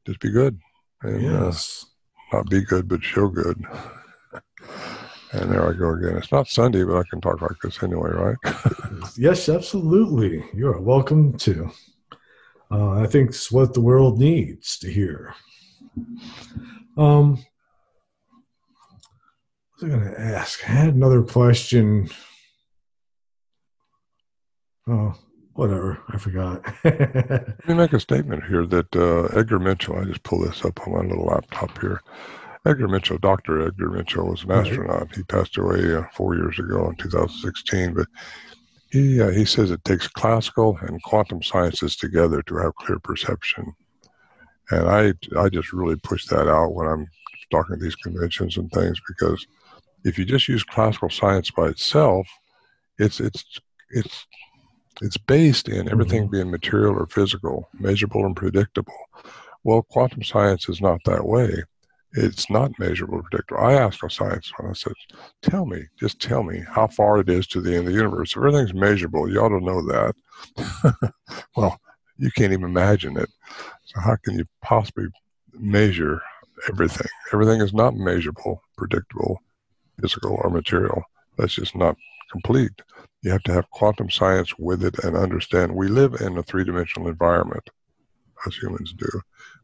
just be good, and uh, yes. uh, not be good, but show good. and there I go again. It's not Sunday, but I can talk like this anyway, right? yes, absolutely. You are welcome to. Uh, I think it's what the world needs to hear. Um, was I going to ask? I had another question. Oh, whatever. I forgot. Let me make a statement here that uh, Edgar Mitchell, I just pull this up on my little laptop here. Edgar Mitchell, Dr. Edgar Mitchell, was an astronaut. He passed away uh, four years ago in 2016, but he, uh, he says it takes classical and quantum sciences together to have clear perception. And I, I just really push that out when I'm talking at these conventions and things because if you just use classical science by itself, it's it's it's it's based in everything mm-hmm. being material or physical, measurable and predictable. Well, quantum science is not that way. It's not measurable or predictable. I asked a science when I said, "Tell me, just tell me how far it is to the end of the universe. If everything's measurable, you ought to know that." well, you can't even imagine it. So how can you possibly measure everything? Everything is not measurable, predictable, physical, or material. That's just not complete. You have to have quantum science with it and understand we live in a three dimensional environment, as humans do.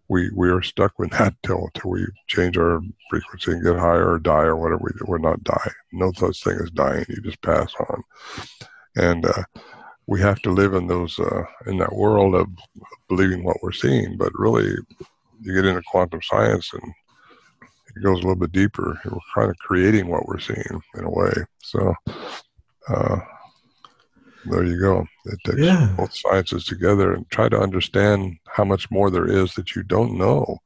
We we are stuck with that till till we change our frequency and get higher or die or whatever we do. We're not die. No such thing as dying. You just pass on. And uh, we have to live in those uh, in that world of believing what we're seeing. But really, you get into quantum science and it goes a little bit deeper. We're kind of creating what we're seeing in a way. So uh, there you go. It takes yeah. both sciences together and try to understand how much more there is that you don't know.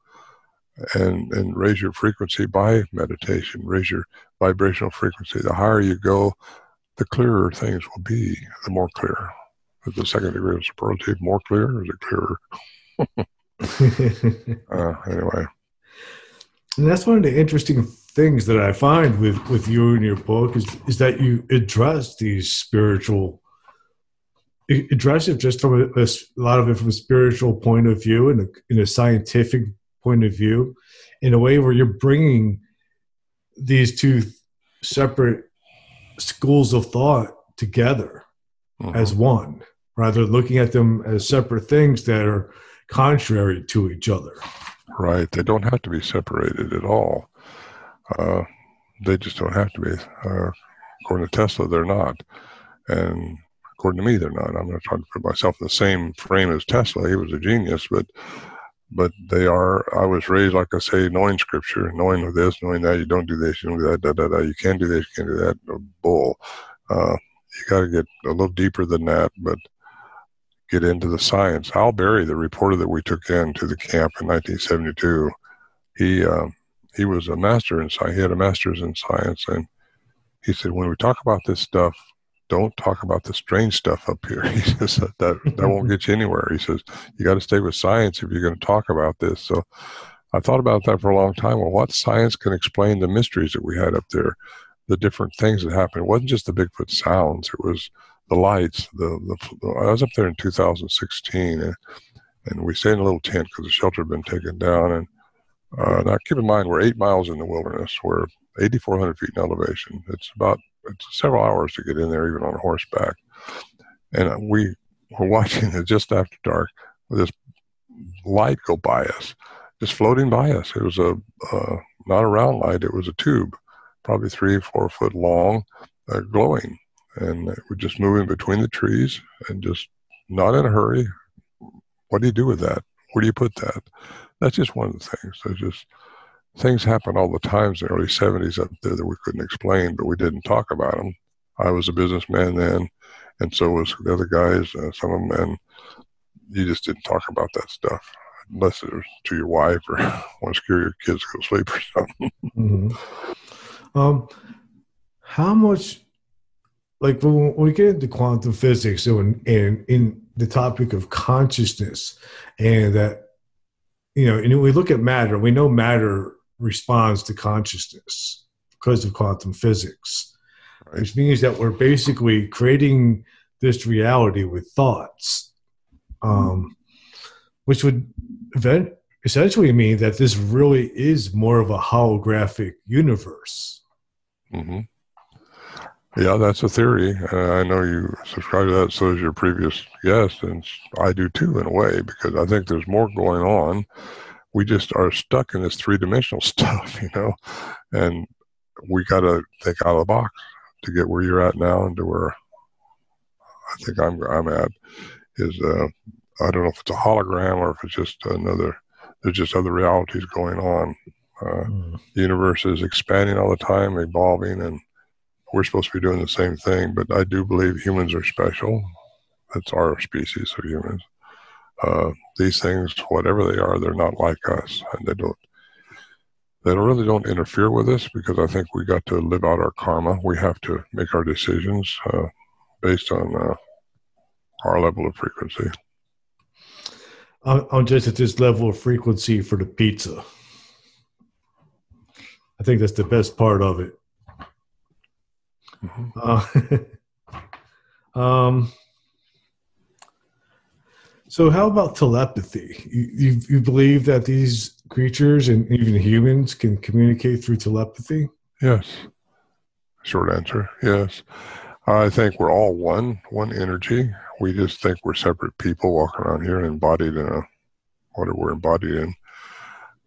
And, and raise your frequency by meditation, raise your vibrational frequency. The higher you go, the clearer things will be, the more clear. Is the second degree of superlative more clear or is it clearer? uh, anyway. And that's one of the interesting things that I find with, with you and your book is, is that you address these spiritual, address it just from a, a, lot of it from a spiritual point of view and a, in a scientific point of view, in a way where you're bringing these two separate schools of thought together mm-hmm. as one, rather than looking at them as separate things that are contrary to each other. Right. They don't have to be separated at all. Uh, they just don't have to be. Uh, according to Tesla, they're not. And according to me, they're not. I'm not trying to put myself in the same frame as Tesla. He was a genius, but but they are. I was raised, like I say, knowing Scripture, knowing of this, knowing that. You don't do this, you don't do that, da da da. You can't do this, you can't do that. Bull. Uh, you got to get a little deeper than that, but get into the science. Al Berry, the reporter that we took in to the camp in 1972, he uh, he was a master in science. He had a master's in science, and he said, when we talk about this stuff, don't talk about the strange stuff up here. He says that that, that won't get you anywhere. He says you got to stay with science if you're going to talk about this. So I thought about that for a long time. Well, what science can explain the mysteries that we had up there, the different things that happened? It wasn't just the Bigfoot sounds. It was the lights. The, the, I was up there in 2016, and, and we stayed in a little tent because the shelter had been taken down. And uh, now, keep in mind, we're eight miles in the wilderness. We're 8,400 feet in elevation. It's about it's several hours to get in there, even on horseback. And we were watching it just after dark this light go by us, just floating by us. It was a uh, not a round light; it was a tube, probably three, four foot long, uh, glowing and we're just moving between the trees and just not in a hurry. What do you do with that? Where do you put that? That's just one of the things. There's just things happen all the times in the early 70s up there that we couldn't explain, but we didn't talk about them. I was a businessman then, and so was the other guys, uh, some of them, and you just didn't talk about that stuff unless it was to your wife or want to scare your kids to go to sleep or something. Mm-hmm. Um, how much, like when we get into quantum physics and, and in the topic of consciousness, and that, you know, and we look at matter, we know matter responds to consciousness because of quantum physics, right. which means that we're basically creating this reality with thoughts, um, which would event, essentially mean that this really is more of a holographic universe. Mm-hmm. Yeah, that's a theory. Uh, I know you subscribe to that, so does your previous guest, and I do too, in a way, because I think there's more going on we just are stuck in this three dimensional stuff, you know, and we got to think out of the box to get where you're at now and to where I think I'm I'm at is uh, I don't know if it's a hologram or if it's just another. There's just other realities going on. Uh, mm. The universe is expanding all the time, evolving, and we're supposed to be doing the same thing. But I do believe humans are special. That's our species of humans. Uh, these things, whatever they are, they're not like us, and they don't. They really don't interfere with us because I think we got to live out our karma. We have to make our decisions uh, based on uh, our level of frequency. I'm just at this level of frequency for the pizza. I think that's the best part of it. Mm-hmm. Uh, um, so, how about telepathy? You, you, you, believe that these creatures and even humans can communicate through telepathy? Yes. Short answer yes. I think we're all one, one energy. We just think we're separate people walking around here embodied in a whatever we're embodied in.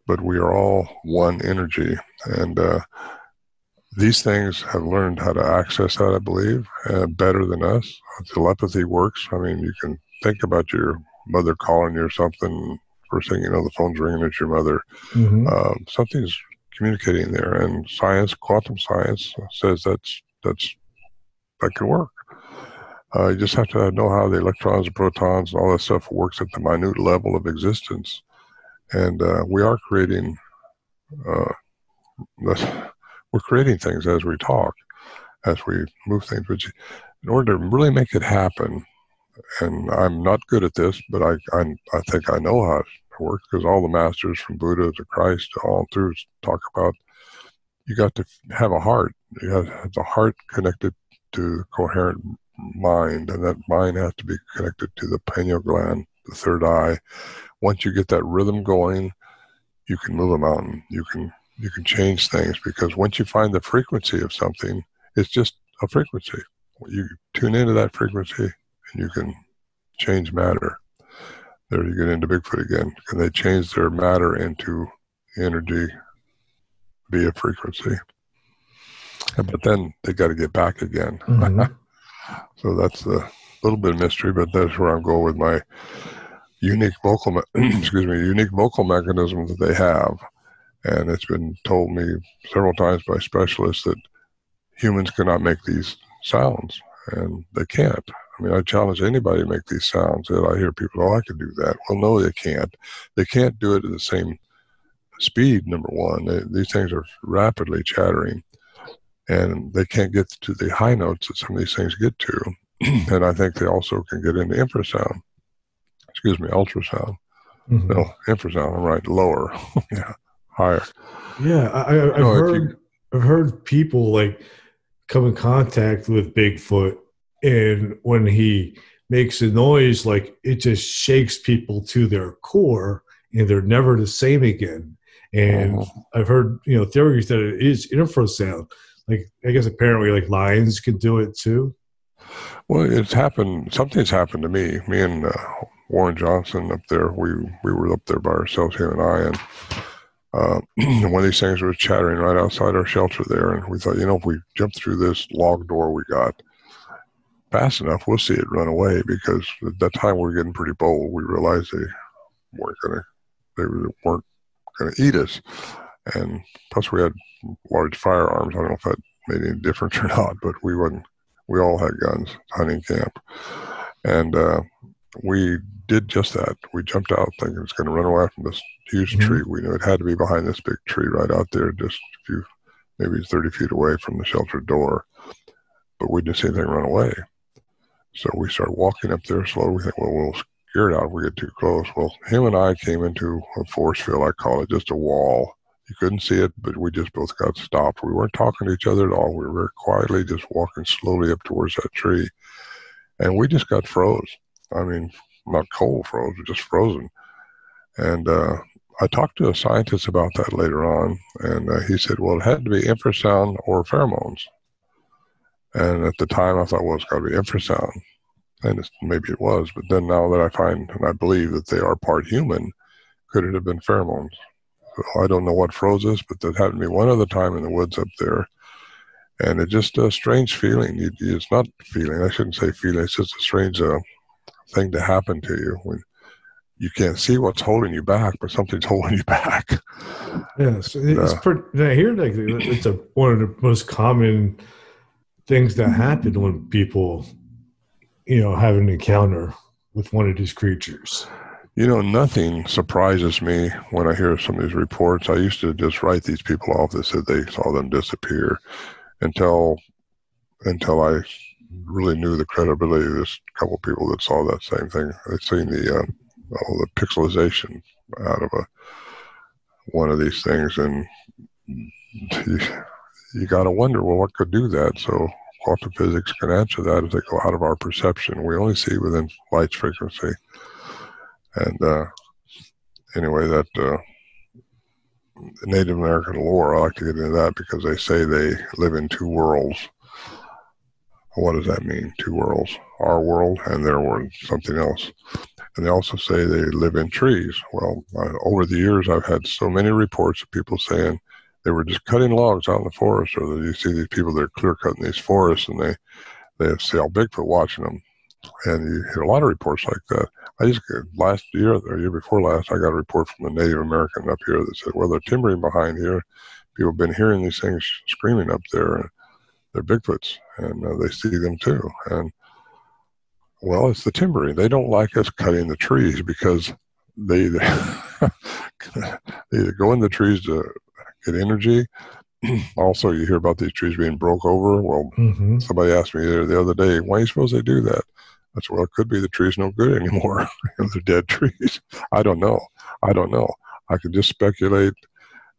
But we are all one energy. And uh, these things have learned how to access that, I believe, uh, better than us. Telepathy works. I mean, you can think about your mother calling you or something. First thing you know, the phone's ringing. It's your mother. Mm-hmm. Um, something's communicating there, and science, quantum science, says that's that's that can work. Uh, you just have to know how the electrons and protons and all that stuff works at the minute level of existence, and uh, we are creating. Uh, we're creating things as we talk, as we move things. But in order to really make it happen, and I'm not good at this, but I I, I think I know how it works because all the masters from Buddha to Christ all through talk about you got to have a heart. You have, have the heart connected to coherent mind, and that mind has to be connected to the pineal gland, the third eye. Once you get that rhythm going, you can move a mountain. You can you can change things because once you find the frequency of something, it's just a frequency. You tune into that frequency, and you can change matter. There you get into Bigfoot again. Can they change their matter into energy via frequency? But then they got to get back again. Mm-hmm. so that's a little bit of mystery, but that's where I'm going with my unique vocal, me- excuse me, unique vocal mechanism that they have. And it's been told me several times by specialists that humans cannot make these sounds, and they can't. I mean, I challenge anybody to make these sounds. And I hear people, oh, I can do that. Well, no, they can't. They can't do it at the same speed, number one. They, these things are rapidly chattering, and they can't get to the high notes that some of these things get to. and I think they also can get into infrasound. Excuse me, ultrasound. Mm-hmm. No, infrasound, I'm right, lower. yeah, higher. Yeah, I, have heard, you, I've heard people like come in contact with Bigfoot and when he makes a noise like it just shakes people to their core and they're never the same again and oh. i've heard you know theories that it is infrasound like i guess apparently like lions can do it too well it's happened something's happened to me me and uh, warren johnson up there we we were up there by ourselves him and i and uh, one of these things was chattering right outside our shelter there and we thought you know if we jump through this log door we got fast enough, we'll see it run away because at that time we were getting pretty bold. We realized they weren't to, they weren't to eat us. And plus we had large firearms. I don't know if that made any difference or not, but we wasn't, we all had guns, hunting camp. And, uh, we did just that. We jumped out thinking it was going to run away from this huge mm-hmm. tree. We knew it had to be behind this big tree right out there, just a few, maybe 30 feet away from the shelter door. But we didn't see anything run away. So we started walking up there slowly. We think, well, we'll scare it out if we get too close. Well, him and I came into a force field, I call it just a wall. You couldn't see it, but we just both got stopped. We weren't talking to each other at all. We were very quietly just walking slowly up towards that tree. And we just got froze. I mean, not cold froze, just frozen. And uh, I talked to a scientist about that later on, and uh, he said, well, it had to be infrasound or pheromones. And at the time, I thought, well, it's got to be infrasound. And maybe it was, but then now that I find and I believe that they are part human, could it have been pheromones? So I don't know what froze us, but that happened to me one other time in the woods up there. And it's just a strange feeling. It's not feeling, I shouldn't say feeling, it's just a strange uh, thing to happen to you when you can't see what's holding you back, but something's holding you back. Yes, it's uh, pretty. I hear like it's a one of the most common things that happen when people, you know, have an encounter with one of these creatures. You know, nothing surprises me when I hear some of these reports. I used to just write these people off that said they saw them disappear until until I really knew the credibility of this couple people that saw that same thing. They'd seen the uh, the pixelization out of a one of these things, and you, you got to wonder, well, what could do that? So quantum physics can answer that if they go out of our perception. We only see within light's frequency, and uh, anyway, that. Uh, Native American lore, I like to get into that because they say they live in two worlds what does that mean? Two worlds, our world and their world, something else. And they also say they live in trees. Well, uh, over the years, I've had so many reports of people saying they were just cutting logs out in the forest, or that you see these people that are clear cutting these forests, and they they see all Bigfoot watching them. And you hear a lot of reports like that. I just last year or year before last, I got a report from a Native American up here that said, "Well, they're timbering behind here. People have been hearing these things screaming up there." They're Bigfoots, and uh, they see them too. And well, it's the timbering. They don't like us cutting the trees because they they either go in the trees to get energy. also, you hear about these trees being broke over. Well, mm-hmm. somebody asked me the other day, why do you suppose they do that? I said, well, it could be the tree's no good anymore. They're dead trees. I don't know. I don't know. I could just speculate.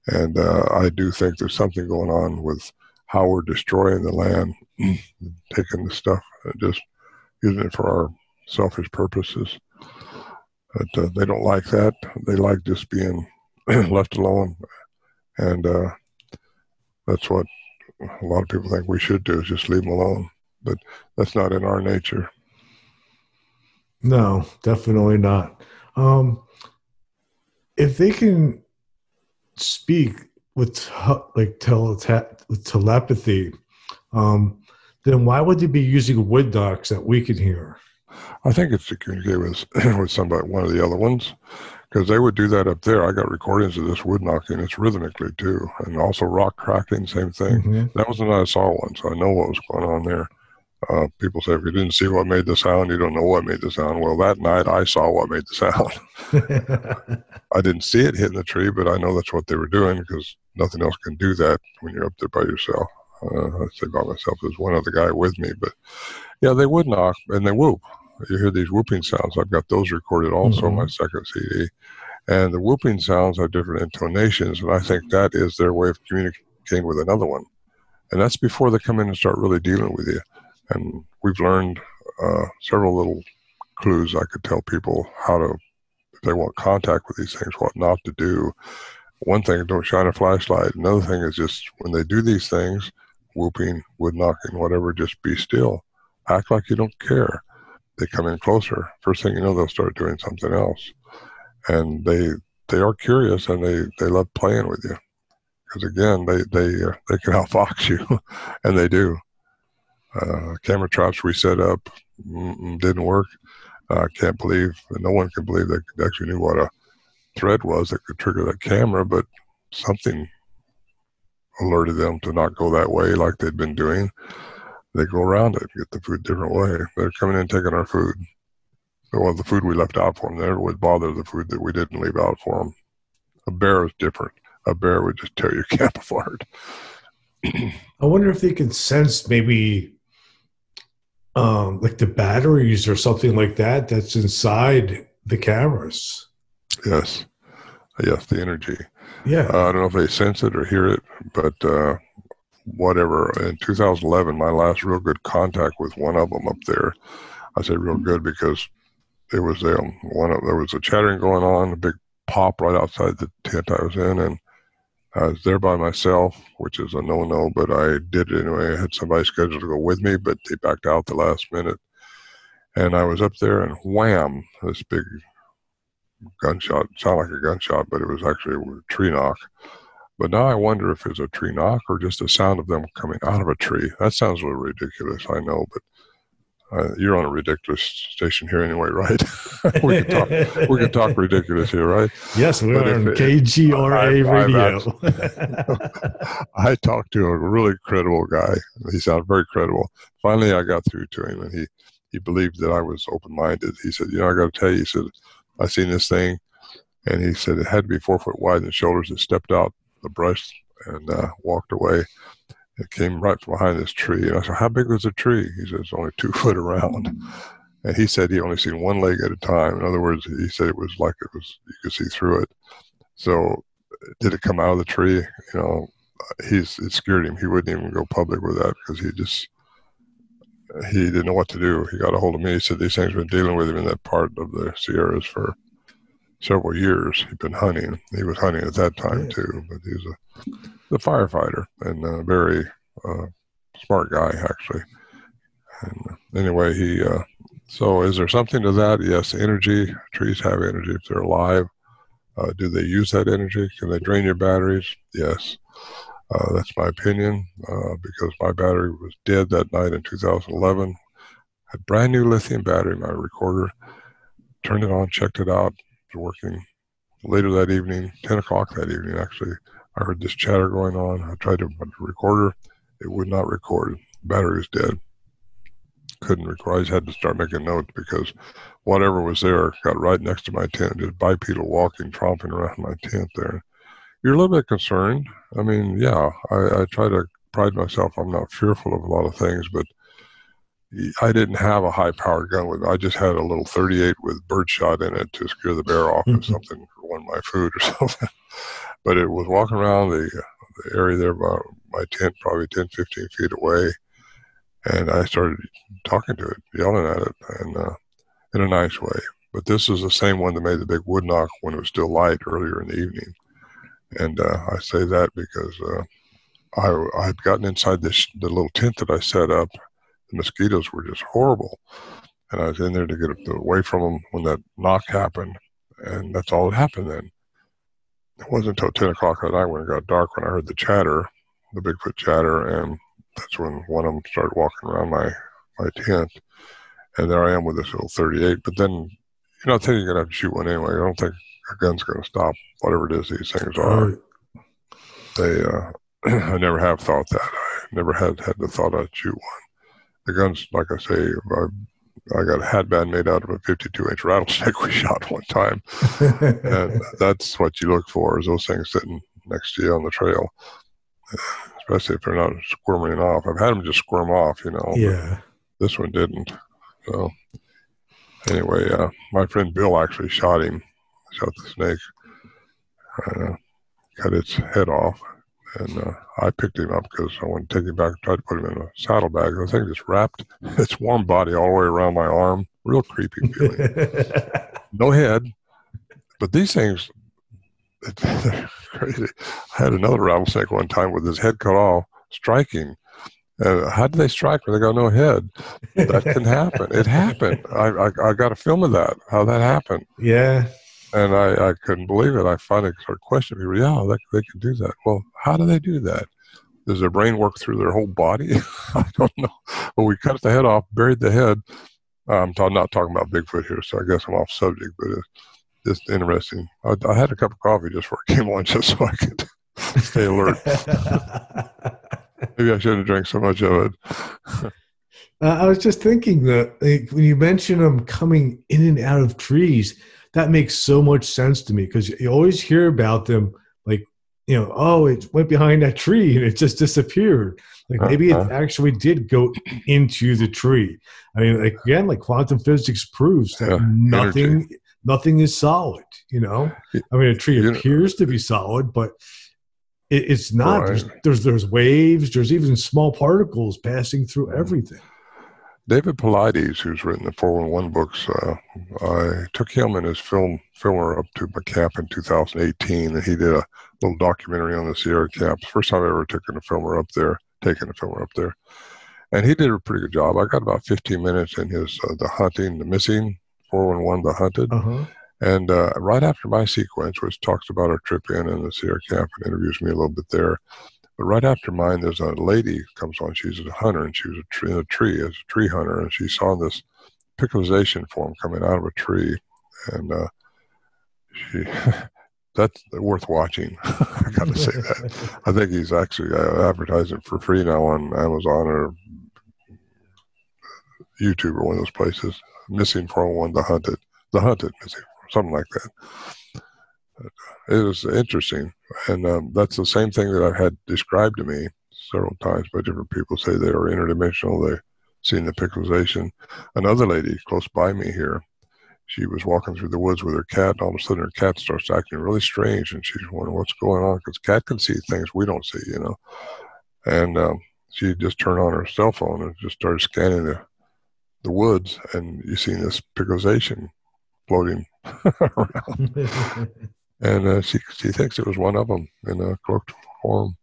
And uh, I do think there's something going on with how we're destroying the land, taking the stuff and just using it for our selfish purposes. But uh, they don't like that. They like just being left alone, and uh, that's what a lot of people think we should do: is just leave them alone. But that's not in our nature. No, definitely not. Um, if they can speak with like tele- with telepathy, um, then why would they be using wood knocks that we can hear? I think it's to communicate with with somebody, one of the other ones, because they would do that up there. I got recordings of this wood knocking. It's rhythmically too, and also rock cracking, same thing. Mm-hmm. That was the night I saw one, so I know what was going on there. Uh, people say if you didn't see what made the sound, you don't know what made the sound. Well, that night I saw what made the sound. I didn't see it hitting the tree, but I know that's what they were doing because nothing else can do that when you're up there by yourself. Uh, I say by myself, there's one other guy with me, but yeah, they would knock and they whoop. You hear these whooping sounds. I've got those recorded also mm-hmm. on my second CD. And the whooping sounds have different intonations, and I think that is their way of communicating with another one. And that's before they come in and start really dealing with you. And we've learned uh, several little clues I could tell people how to, if they want contact with these things, what not to do one thing, don't shine a flashlight. Another thing is just when they do these things, whooping, wood knocking, whatever, just be still. Act like you don't care. They come in closer. First thing you know, they'll start doing something else. And they they are curious and they, they love playing with you. Because again, they they uh, they can outfox you, and they do. Uh, camera traps we set up didn't work. I can't believe, no one can believe they actually knew what a thread was that could trigger that camera, but something alerted them to not go that way like they'd been doing. They go around it, get the food different way. They're coming in taking our food. Well, the food we left out for them never would bother the food that we didn't leave out for them. A bear is different. A bear would just tear your camp apart. I wonder if they can sense maybe um, like the batteries or something like that that's inside the cameras. Yes. Yes, the energy. Yeah. Uh, I don't know if they sense it or hear it, but uh, whatever. In 2011, my last real good contact with one of them up there. I say real good because it was um, one of there was a chattering going on, a big pop right outside the tent I was in, and Uh, I was there by myself, which is a no-no, but I did it anyway. I had somebody scheduled to go with me, but they backed out the last minute. And I was up there, and wham! This big gunshot. It sounded like a gunshot, but it was actually a tree knock. But now I wonder if it's a tree knock or just the sound of them coming out of a tree. That sounds a little ridiculous, I know, but uh, you're on a ridiculous station here anyway, right? we can talk. we can talk ridiculous here, right? Yes, we're on KGRA radio. I talked to a really credible guy. He sounded very credible. Finally, I got through to him, and he he believed that I was open minded. He said, "You know, I got to tell you," he said, "I seen this thing," and he said it had to be four foot wide in the shoulders. It stepped out the brush and uh, walked away. It came right from behind this tree. And I said, How big was the tree? He said, It's only two foot around. And he said he only seen one leg at a time. In other words, he said it was like it was, you could see through it. So did it come out of the tree? You know, he's, it scared him. He wouldn't even go public with that because he just, he didn't know what to do. He got a hold of me. He said these things have been dealing with him in that part of the Sierras for several years. He'd been hunting. He was hunting at that time too, but he was a the firefighter and a very uh, smart guy actually. And uh, anyway, he. Uh, so, is there something to that? Yes, energy. Trees have energy if they're alive. Uh, do they use that energy? Can they drain your batteries? Yes. Uh, that's my opinion uh, because my battery was dead that night in 2011. Had brand new lithium battery, my recorder. Turned it on, checked it out, was working. Later that evening, 10 o'clock that evening actually, I heard this chatter going on. I tried to record It would not record. Battery was dead. Couldn't record. I just had to start making notes because whatever was there got right next to my tent, just bipedal walking, tromping around my tent there. You're a little bit concerned. I mean, yeah, I, I try to pride myself. I'm not fearful of a lot of things, but I didn't have a high powered gun with I just had a little 38 with birdshot in it to scare the bear off or mm-hmm. something for one of my food or something. but it was walking around the, the area there by my tent, probably 10, 15 feet away. And I started talking to it, yelling at it, and uh, in a nice way. But this is the same one that made the big wood knock when it was still light earlier in the evening. And uh, I say that because uh, I I'd gotten inside this the little tent that I set up the mosquitoes were just horrible. And I was in there to get away from them when that knock happened. And that's all that happened then. It wasn't until 10 o'clock at night when it got dark when I heard the chatter, the Bigfoot chatter. And that's when one of them started walking around my, my tent. And there I am with this little 38. But then you're not thinking you're going to have to shoot one anyway. I don't think a gun's going to stop whatever it is these things are. They, uh, I never have thought that. I never had had the thought I'd shoot one the guns, like I say, I, I got a headband made out of a 52 inch rattlesnake we shot one time. and that's what you look for is those things sitting next to you on the trail, especially if they're not squirming off. I've had them just squirm off, you know. Yeah. This one didn't. So anyway, uh, my friend Bill actually shot him, shot the snake, uh, cut its head off and uh, I picked him up because I wanted to take him back and try to put him in a saddlebag. The thing just wrapped its warm body all the way around my arm. Real creepy feeling. no head, but these things, crazy. I had another rattlesnake one time with his head cut off, striking. Uh, how did they strike when they got no head? That can happen. It happened. I, I, I got a film of that. How that happened. Yeah and I, I couldn't believe it. I finally started questioning people. Yeah, they, they can do that. Well, how do they do that? does their brain work through their whole body? I don't know. But we cut the head off, buried the head. I'm t- not talking about Bigfoot here, so I guess I'm off subject, but it's just interesting. I, I had a cup of coffee just before I came on, just so I could stay alert. Maybe I shouldn't have drank so much of it. uh, I was just thinking that like, when you mention them coming in and out of trees, that makes so much sense to me because you always hear about them like you know oh it went behind that tree and it just disappeared like maybe uh-huh. it actually did go into the tree i mean like, again like quantum physics proves that yeah, nothing energy. nothing is solid you know i mean a tree you appears know. to be solid but it, it's not right. there's, there's there's waves there's even small particles passing through mm-hmm. everything David Paulides, who's written the 411 books, uh, I took him and his film filmer up to my camp in 2018, and he did a little documentary on the Sierra camps. First time I ever took a filmer up there, taking a filmer up there, and he did a pretty good job. I got about 15 minutes in his uh, the hunting, the missing 411, the hunted, uh-huh. and uh, right after my sequence, which talks about our trip in and the Sierra camp and interviews me a little bit there. But right after mine, there's a lady comes on. She's a hunter, and she was a tree, in a tree as a tree hunter, and she saw this pixelization form coming out of a tree, and uh, she that's worth watching. I got to say that. I think he's actually uh, advertising for free now on Amazon or YouTube or one of those places. Missing 401, The Hunted, The Hunted, missing, something like that. It was interesting, and um, that's the same thing that I've had described to me several times by different people. Say they are interdimensional. They seen the pixelization. Another lady close by me here, she was walking through the woods with her cat. And all of a sudden, her cat starts acting really strange, and she's wondering what's going on because cat can see things we don't see, you know. And um, she just turned on her cell phone and just started scanning the the woods, and you see this pixelization floating around. and uh, she she thinks it was one of them in a cloaked form,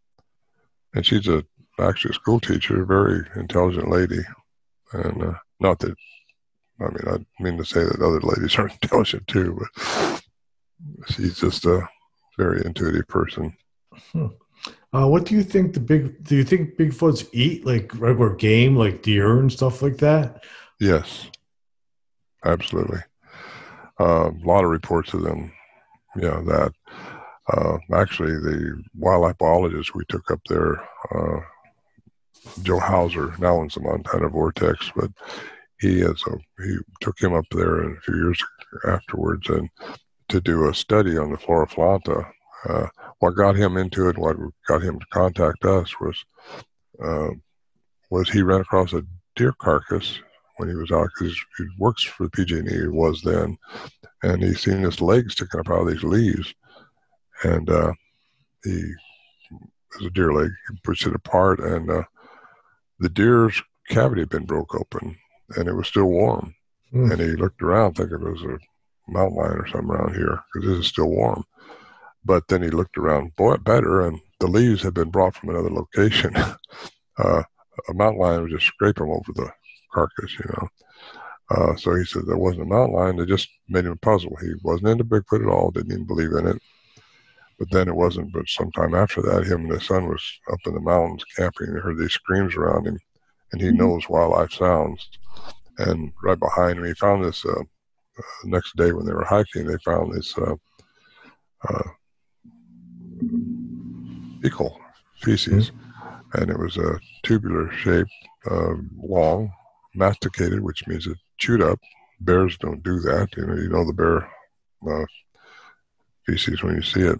and she's a actually a school teacher, a very intelligent lady, and uh, not that I mean I mean to say that other ladies are intelligent too, but she's just a very intuitive person. Hmm. Uh, what do you think the big? Do you think Bigfoots eat like regular game, like deer and stuff like that? Yes, absolutely. Uh, a lot of reports of them yeah, that. Uh, actually, the wildlife biologist we took up there, uh, Joe Hauser, now in the Montana Vortex, but he has a, he took him up there a few years afterwards and to do a study on the flora flanta. Uh, what got him into it, what got him to contact us was uh, was he ran across a deer carcass when he was out because he works for the PG&E was then, and he's seen his legs sticking up out of these leaves, and uh, he was a deer leg. He pushed it apart, and uh, the deer's cavity had been broke open, and it was still warm. Mm. And he looked around, thinking it was a mountain lion or something around here because this is still warm. But then he looked around better, and the leaves had been brought from another location. uh, a mountain lion was just scraping over the carcass, you know. Uh, so he said there wasn't a mountain lion. It just made him a puzzle. He wasn't into Bigfoot at all. Didn't even believe in it. But then it wasn't. But sometime after that, him and his son was up in the mountains camping. They heard these screams around him, and he mm-hmm. knows wildlife sounds. And right behind him, he found this. Uh, uh, next day when they were hiking, they found this uh, uh, fecal feces, mm-hmm. and it was a tubular shape, uh, long, masticated, which means it chewed up. Bears don't do that. You know, you know the bear uh, feces when you see it.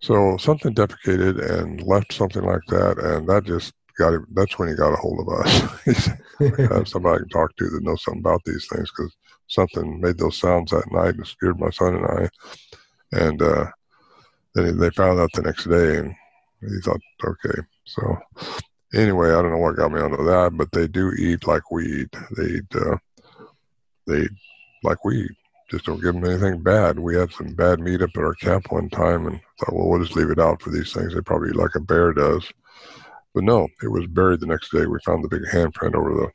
So something defecated and left something like that, and that just got him. That's when he got a hold of us. have somebody I can talk to that knows something about these things because something made those sounds that night and scared my son and I. And uh, then they found out the next day, and he thought, okay. So anyway, I don't know what got me onto that, but they do eat like we eat. They eat, uh, they like we. Just don't give them anything bad. We had some bad meat up at our camp one time and thought, well, we'll just leave it out for these things. They probably eat like a bear does. But no, it was buried the next day. We found the big handprint over the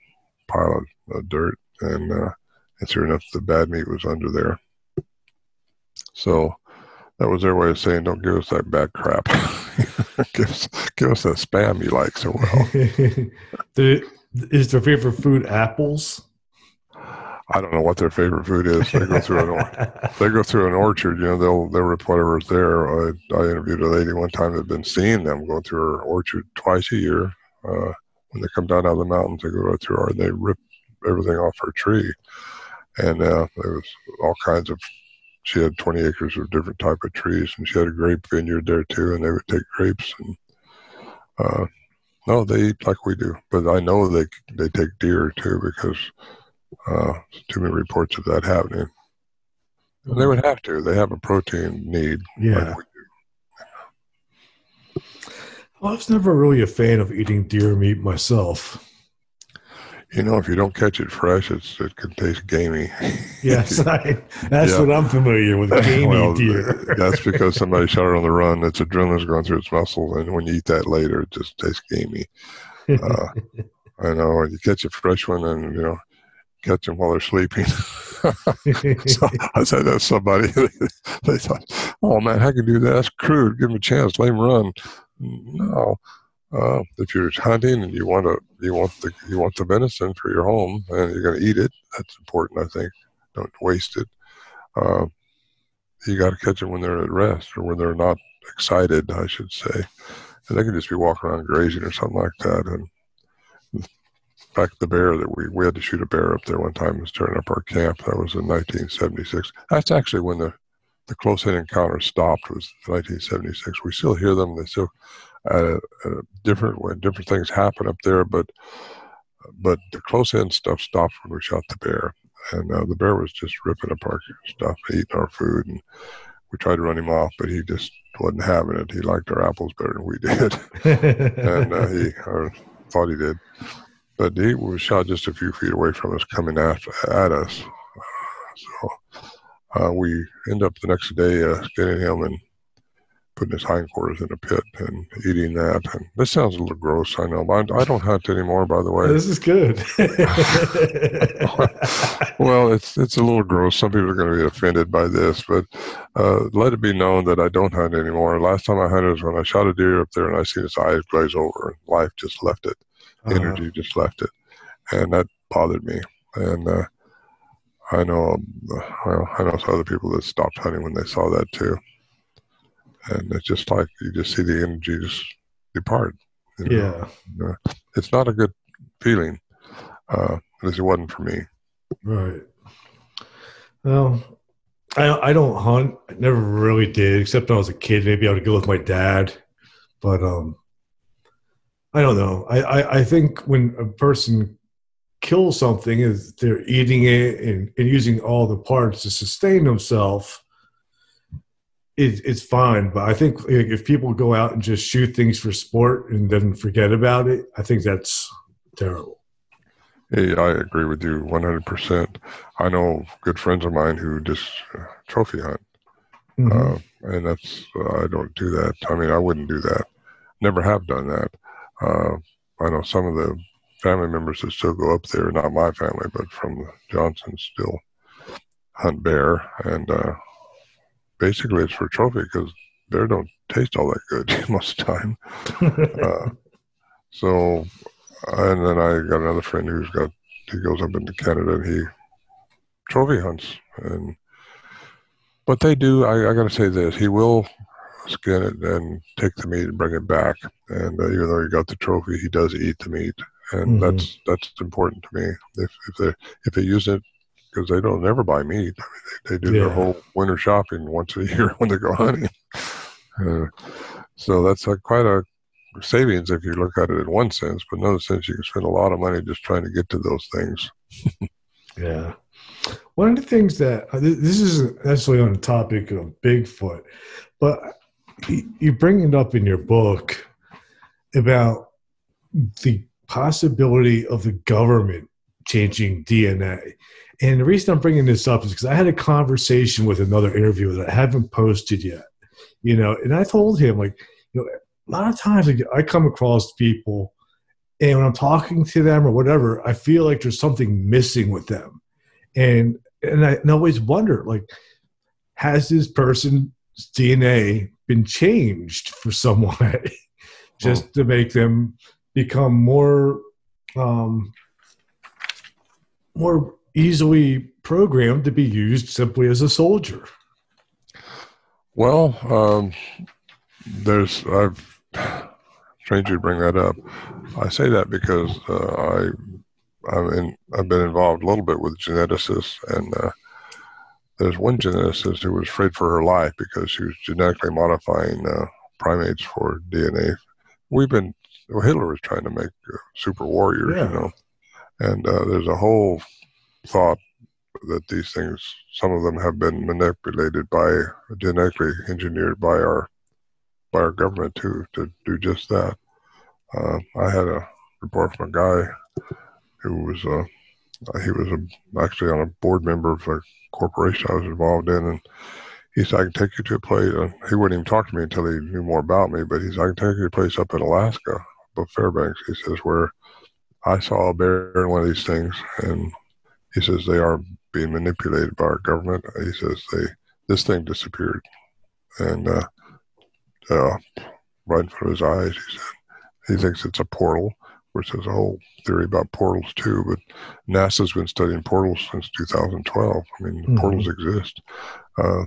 pile of dirt, and, uh, and sure enough, the bad meat was under there. So that was their way of saying, "Don't give us that bad crap. give us give us that spam you like so well." Is their favorite food apples? I don't know what their favorite food is. They go through an they go through an orchard. You know, they'll they'll rip whatever's there. I, I interviewed a lady one time that had been seeing them going through her orchard twice a year. Uh, when they come down out of the mountains, they go right through her and they rip everything off her tree. And uh, there was all kinds of. She had 20 acres of different type of trees, and she had a grape vineyard there too. And they would take grapes and. Uh, no, they eat like we do, but I know they they take deer too because uh, too many reports of that happening. they would have to. They have a protein need. Yeah. Like well, I was never really a fan of eating deer meat myself. You know, if you don't catch it fresh, it's it can taste gamey. yes, I, that's yeah. what I'm familiar with, gamey well, deer. that's because somebody shot it on the run. Its adrenaline's going through its muscles, and when you eat that later, it just tastes gamey. Uh, I know. You catch a fresh one, and you know, catch them while they're sleeping. so I said to somebody, they thought, "Oh man, how can do that? That's crude. Give them a chance. Let them run." No, uh, if you're hunting and you want to, you want the you want the venison for your home, and you're going to eat it. That's important, I think. Don't waste it. Uh, you got to catch them when they're at rest or when they're not excited, I should say. And they can just be walking around grazing or something like that, and fact, the bear that we we had to shoot a bear up there one time was tearing up our camp. That was in 1976. That's actually when the the close in encounter stopped. Was 1976. We still hear them. They still uh, uh, different when different things happen up there, but but the close in stuff stopped when we shot the bear, and uh, the bear was just ripping up our stuff, eating our food, and we tried to run him off, but he just wasn't having it. He liked our apples better than we did, and uh, he thought he did but he was shot just a few feet away from us, coming at, at us. So uh, we end up the next day uh, getting him and putting his hindquarters in a pit and eating that. And this sounds a little gross, I know, but I don't hunt anymore. By the way, this is good. well, it's it's a little gross. Some people are going to be offended by this, but uh, let it be known that I don't hunt anymore. Last time I hunted was when I shot a deer up there and I seen his eyes glaze over, and life just left it uh-huh. energy just left it, and that bothered me. And uh, I know, I know some other people that stopped hunting when they saw that too. And it's just like you just see the energy just depart. You know? Yeah, it's not a good feeling. Uh, at least it wasn't for me. Right. Well, I I don't hunt. I never really did, except when I was a kid. Maybe I would go with my dad, but um, I don't know. I, I, I, think when a person kills something, is they're eating it and, and using all the parts to sustain themselves. It, it's fine, but I think if people go out and just shoot things for sport and then forget about it, I think that's terrible. Hey, I agree with you 100%. I know good friends of mine who just uh, trophy hunt. Mm-hmm. Uh, and that's, uh, I don't do that. I mean, I wouldn't do that. Never have done that. Uh, I know some of the family members that still go up there, not my family, but from the Johnsons, still hunt bear. And uh, basically, it's for trophy because bear don't taste all that good most of the time. uh, so, and then I got another friend who's got, he goes up into Canada and he trophy hunts. And, but they do, I, I got to say this, he will skin it and take the meat and bring it back. And uh, even though he got the trophy, he does eat the meat, and mm-hmm. that's that's important to me. If if they if they use it because they don't never buy meat. I mean, they, they do yeah. their whole winter shopping once a year when they go hunting. Uh, so that's a, quite a savings if you look at it in one sense, but in another sense, you can spend a lot of money just trying to get to those things. yeah. One of the things that uh, this isn't necessarily on the topic of Bigfoot, but you bring it up in your book about the possibility of the government changing DNA. And the reason I'm bringing this up is because I had a conversation with another interviewer that I haven't posted yet, you know, and I told him, like, you know, a lot of times I come across people and when I'm talking to them or whatever, I feel like there's something missing with them. And, and I, and I always wonder, like, has this person DNA been changed for some way, just oh. to make them become more um, more easily programmed to be used simply as a soldier. Well, um, there's I've strange you to bring that up. I say that because uh, I I'm in, I've been involved a little bit with geneticists, and uh, there's one geneticist who was afraid for her life because she was genetically modifying uh, primates for DNA. We've been well, Hitler was trying to make uh, super warriors, yeah. you know, and uh, there's a whole thought that these things, some of them have been manipulated by genetically engineered by our by our government to to do just that. Uh, I had a report from a guy who was uh, he was a, actually on a board member of a corporation I was involved in, and he said I can take you to a place. Uh, he wouldn't even talk to me until he knew more about me, but he said I can take you to a place up in Alaska, above Fairbanks. He says where I saw a bear in one of these things, and he says they are being manipulated by our government. He says they this thing disappeared, and uh, uh, right in front of his eyes, he said he thinks it's a portal, which a whole theory about portals too. But NASA's been studying portals since 2012. I mean, mm-hmm. portals exist. Uh,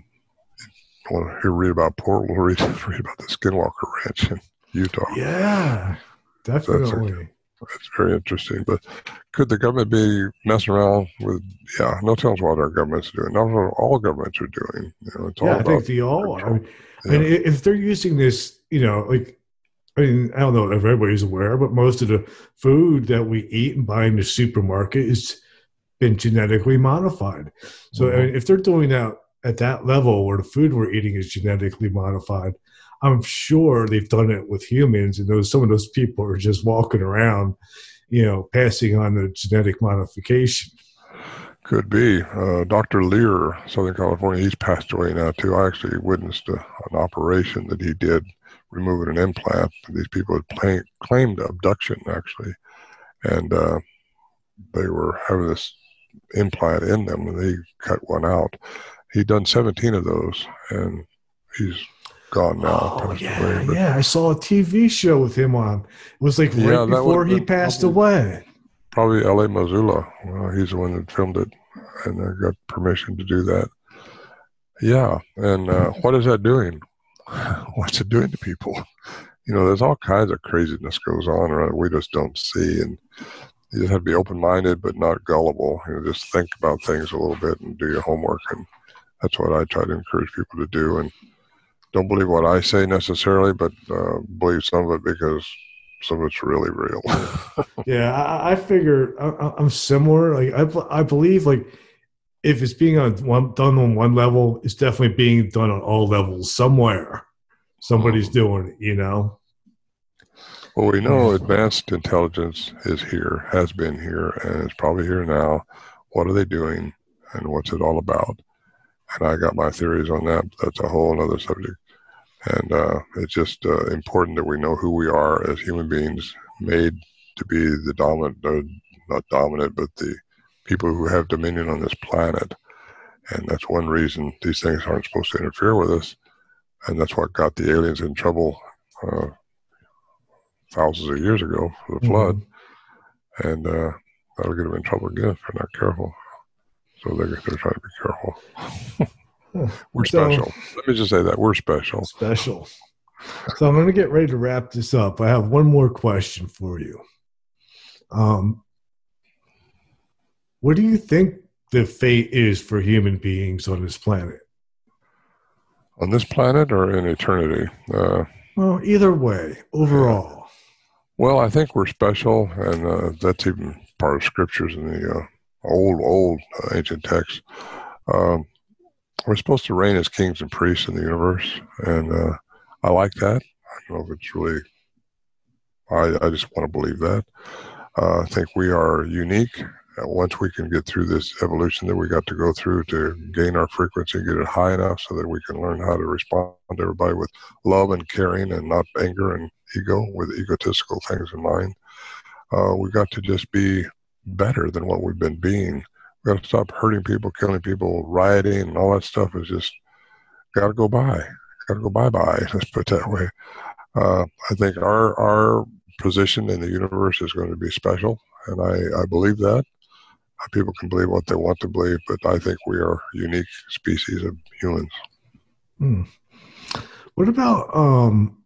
want to hear read about portals? Read, read about the Skinwalker Ranch in Utah. Yeah, definitely. That's very interesting. But could the government be messing around with? Yeah, no telling what our government's doing. Not what all governments are doing. You know, yeah, I think they all are. I mean, yeah. I mean, if they're using this, you know, like I mean, I don't know if everybody's aware, but most of the food that we eat and buy in the supermarket has been genetically modified. So mm-hmm. I mean, if they're doing that at that level where the food we're eating is genetically modified, I'm sure they've done it with humans, and those some of those people are just walking around, you know, passing on the genetic modification. Could be. Uh, Dr. Leir, Southern California, he's passed away now too. I actually witnessed a, an operation that he did, removing an implant. These people had play, claimed abduction actually, and uh, they were having this implant in them, and they cut one out. He'd done 17 of those, and he's gone now. Oh yeah, away, but, yeah. I saw a TV show with him on. It was like right yeah, before he passed probably, away. Probably L.A. Missoula. Well, he's the one that filmed it, and I got permission to do that. Yeah, and uh, what is that doing? What's it doing to people? You know, there's all kinds of craziness goes on around we just don't see, and you just have to be open-minded but not gullible. You know, just think about things a little bit and do your homework, and that's what I try to encourage people to do. And don't believe what I say necessarily, but uh, believe some of it because some of it's really real. yeah, I, I figure I, am similar. Like I, I believe like if it's being on one done on one level, it's definitely being done on all levels somewhere. Somebody's mm. doing it, you know. Well, we know advanced intelligence is here, has been here, and is probably here now. What are they doing, and what's it all about? And I got my theories on that. That's a whole other subject. And uh, it's just uh, important that we know who we are as human beings, made to be the dominant, uh, not dominant, but the people who have dominion on this planet. And that's one reason these things aren't supposed to interfere with us. And that's what got the aliens in trouble uh, thousands of years ago for the flood. Mm-hmm. And uh, that'll get them in trouble again if they're not careful. So they're, they're trying to be careful. We're so, special. Let me just say that we're special. Special. So I'm going to get ready to wrap this up. I have one more question for you. Um, what do you think the fate is for human beings on this planet? On this planet or in eternity? Uh, well, either way, overall. Well, I think we're special, and uh, that's even part of scriptures in the uh, old, old uh, ancient texts. Um, we're supposed to reign as kings and priests in the universe, and uh, I like that. I don't know if it's really. I I just want to believe that. Uh, I think we are unique. Once we can get through this evolution that we got to go through to gain our frequency, and get it high enough so that we can learn how to respond to everybody with love and caring and not anger and ego with egotistical things in mind. Uh, we got to just be better than what we've been being we got to stop hurting people, killing people, rioting, and all that stuff is just got to go by. got to go bye bye. Let's put it that way. Uh, I think our our position in the universe is going to be special, and I, I believe that. People can believe what they want to believe, but I think we are unique species of humans. Hmm. What about um,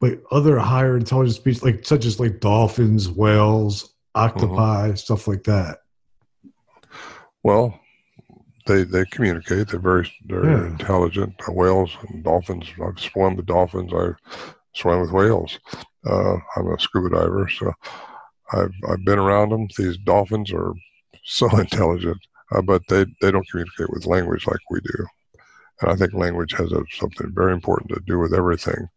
like other higher intelligence species, like such as like dolphins, whales, octopi, mm-hmm. stuff like that? Well, they they communicate. They're very very yeah. intelligent. Uh, whales and dolphins. I've swum with dolphins. I've swam with whales. Uh, I'm a scuba diver, so I've I've been around them. These dolphins are so intelligent, uh, but they they don't communicate with language like we do. And I think language has a, something very important to do with everything.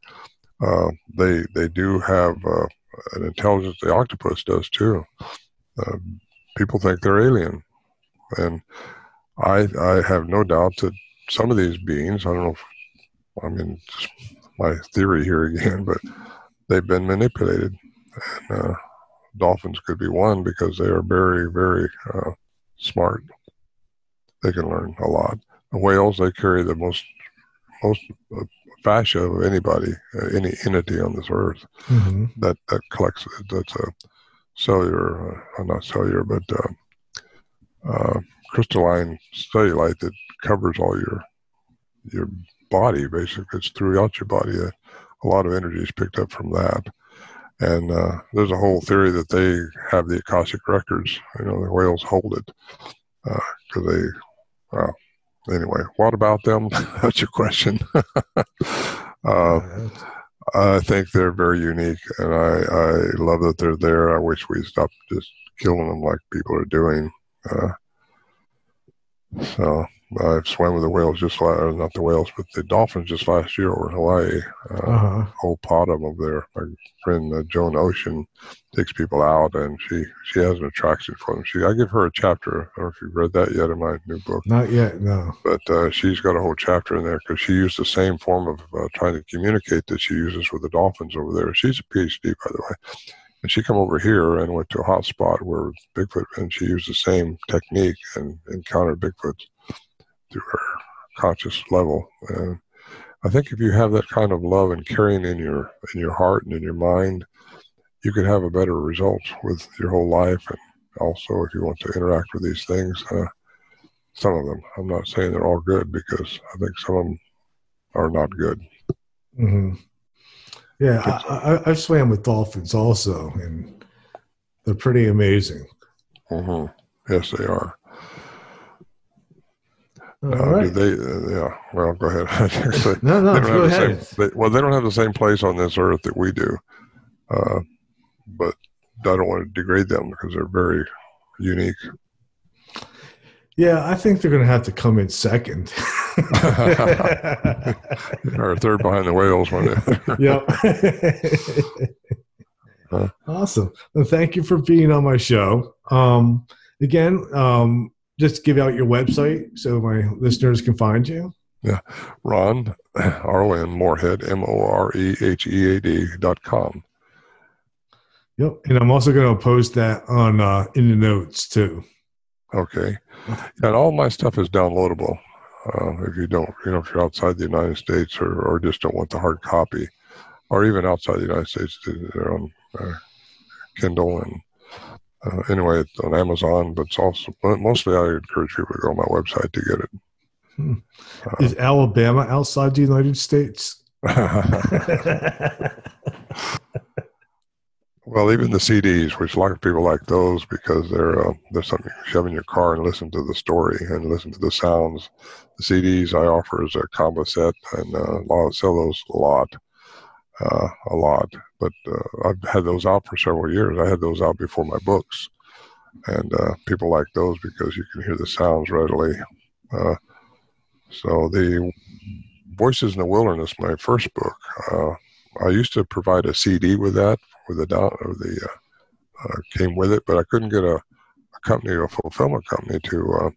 Uh, they they do have uh, an intelligence. The octopus does too. Uh, people think they're alien, and I I have no doubt that some of these beings. I don't know. If, I mean, my theory here again, but they've been manipulated, and uh, dolphins could be one because they are very very uh, smart. They can learn a lot. The whales they carry the most most uh, fascia of anybody, uh, any entity on this earth mm-hmm. that that collects. That's a cellular, uh, not cellular, but uh, uh, crystalline cellulite that covers all your your body. Basically, it's throughout your body. Uh, a lot of energy is picked up from that. And uh, there's a whole theory that they have the Akashic records. You know, the whales hold it because they, well, anyway, what about them? That's your question. uh, I think they're very unique, and I, I love that they're there. I wish we stopped just killing them like people are doing. Uh, so I've swam with the whales just last, not the whales, but the dolphins just last year over in Hawaii. Uh, uh-huh. Whole pot of them there. My friend uh, Joan Ocean takes people out, and she she has an attraction for them. She I give her a chapter. I don't know if you've read that yet in my new book. Not yet, no. But uh, she's got a whole chapter in there because she used the same form of uh, trying to communicate that she uses with the dolphins over there. She's a PhD, by the way. And she come over here and went to a hot spot where Bigfoot, and she used the same technique and encountered Bigfoot to her conscious level. And I think if you have that kind of love and caring in your in your heart and in your mind, you can have a better result with your whole life. And also, if you want to interact with these things, uh, some of them. I'm not saying they're all good because I think some of them are not good. Mm-hmm. Yeah, I, I, I've swam with dolphins also, and they're pretty amazing. Mm-hmm. Yes, they are. Uh, right. they? Uh, yeah. Well, go ahead. they, no, no. go ahead. Same, they, well, they don't have the same place on this earth that we do, uh, but I don't want to degrade them because they're very unique. Yeah, I think they're going to have to come in second. or third behind the whales one day. yep. huh? Awesome. Well, thank you for being on my show. Um, again, um, just give out your website so my listeners can find you. Yeah. Ron, R O N Morehead, M O R E H E A D dot com. Yep. And I'm also going to post that on uh, in the notes too. Okay. And all my stuff is downloadable. Uh, if you don't, you know, if you're outside the United States or, or just don't want the hard copy, or even outside the United States, they're on uh, Kindle and uh, anyway, it's on Amazon, but it's also mostly I encourage people to go on my website to get it. Hmm. Uh, Is Alabama outside the United States? well, even the CDs, which a lot of people like those because they're uh, they're something you shove in your car and listen to the story and listen to the sounds. The CDs I offer is a combo set, and uh, a lot of sell those a lot uh, a lot. But uh, I've had those out for several years. I had those out before my books, and uh, people like those because you can hear the sounds readily. Uh, so the Voices in the Wilderness, my first book, uh, I used to provide a CD with that, with the the uh, came with it, but I couldn't get a, a company, a fulfillment company to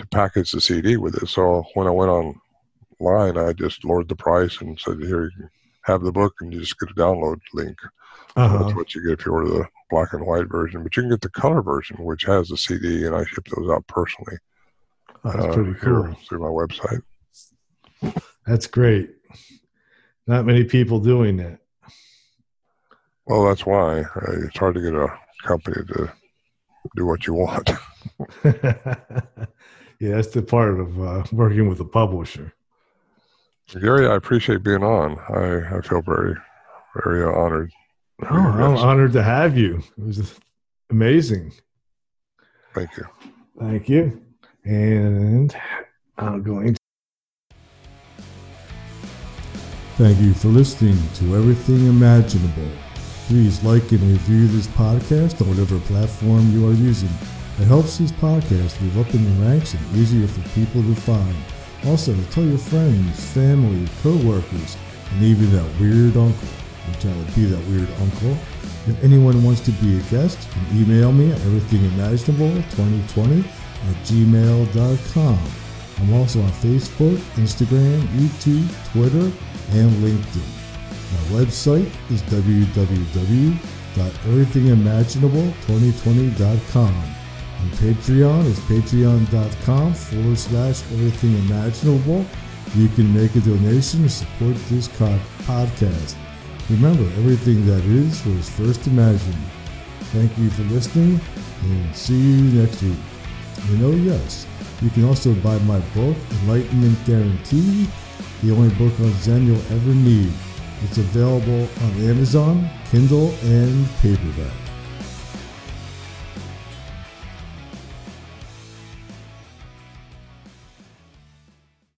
to package the CD with it. So when I went online, I just lowered the price and said, "Here, you can have the book and you just get a download link. Uh-huh. That's what you get if you order the black and white version. But you can get the color version, which has the CD, and I ship those out personally. Oh, that's uh, pretty cool. Through my website. That's great. Not many people doing that. Well, that's why uh, it's hard to get a company to do what you want. yeah, that's the part of uh, working with a publisher. Gary, I appreciate being on. I, I feel very, very uh, honored. Oh, I'm honored to have you. It was amazing. Thank you. Thank you. And I'm going to. Thank you for listening to Everything Imaginable. Please like and review this podcast on whatever platform you are using. It helps these podcasts move up in the ranks and easier for people to find. Also, tell your friends, family, co-workers, and even that weird uncle, which I would be that weird uncle. If anyone wants to be a guest, you can email me at everythingimaginable2020 at gmail.com. I'm also on Facebook, Instagram, YouTube, Twitter, and LinkedIn. My website is www.everythingimaginable2020.com. And Patreon is patreon.com forward slash everything imaginable. You can make a donation to support this podcast. Remember, everything that is was first imagined. Thank you for listening and see you next week. And oh, yes, you can also buy my book, Enlightenment Guarantee, the only book on Zen you'll ever need. It's available on Amazon, Kindle, and paperback.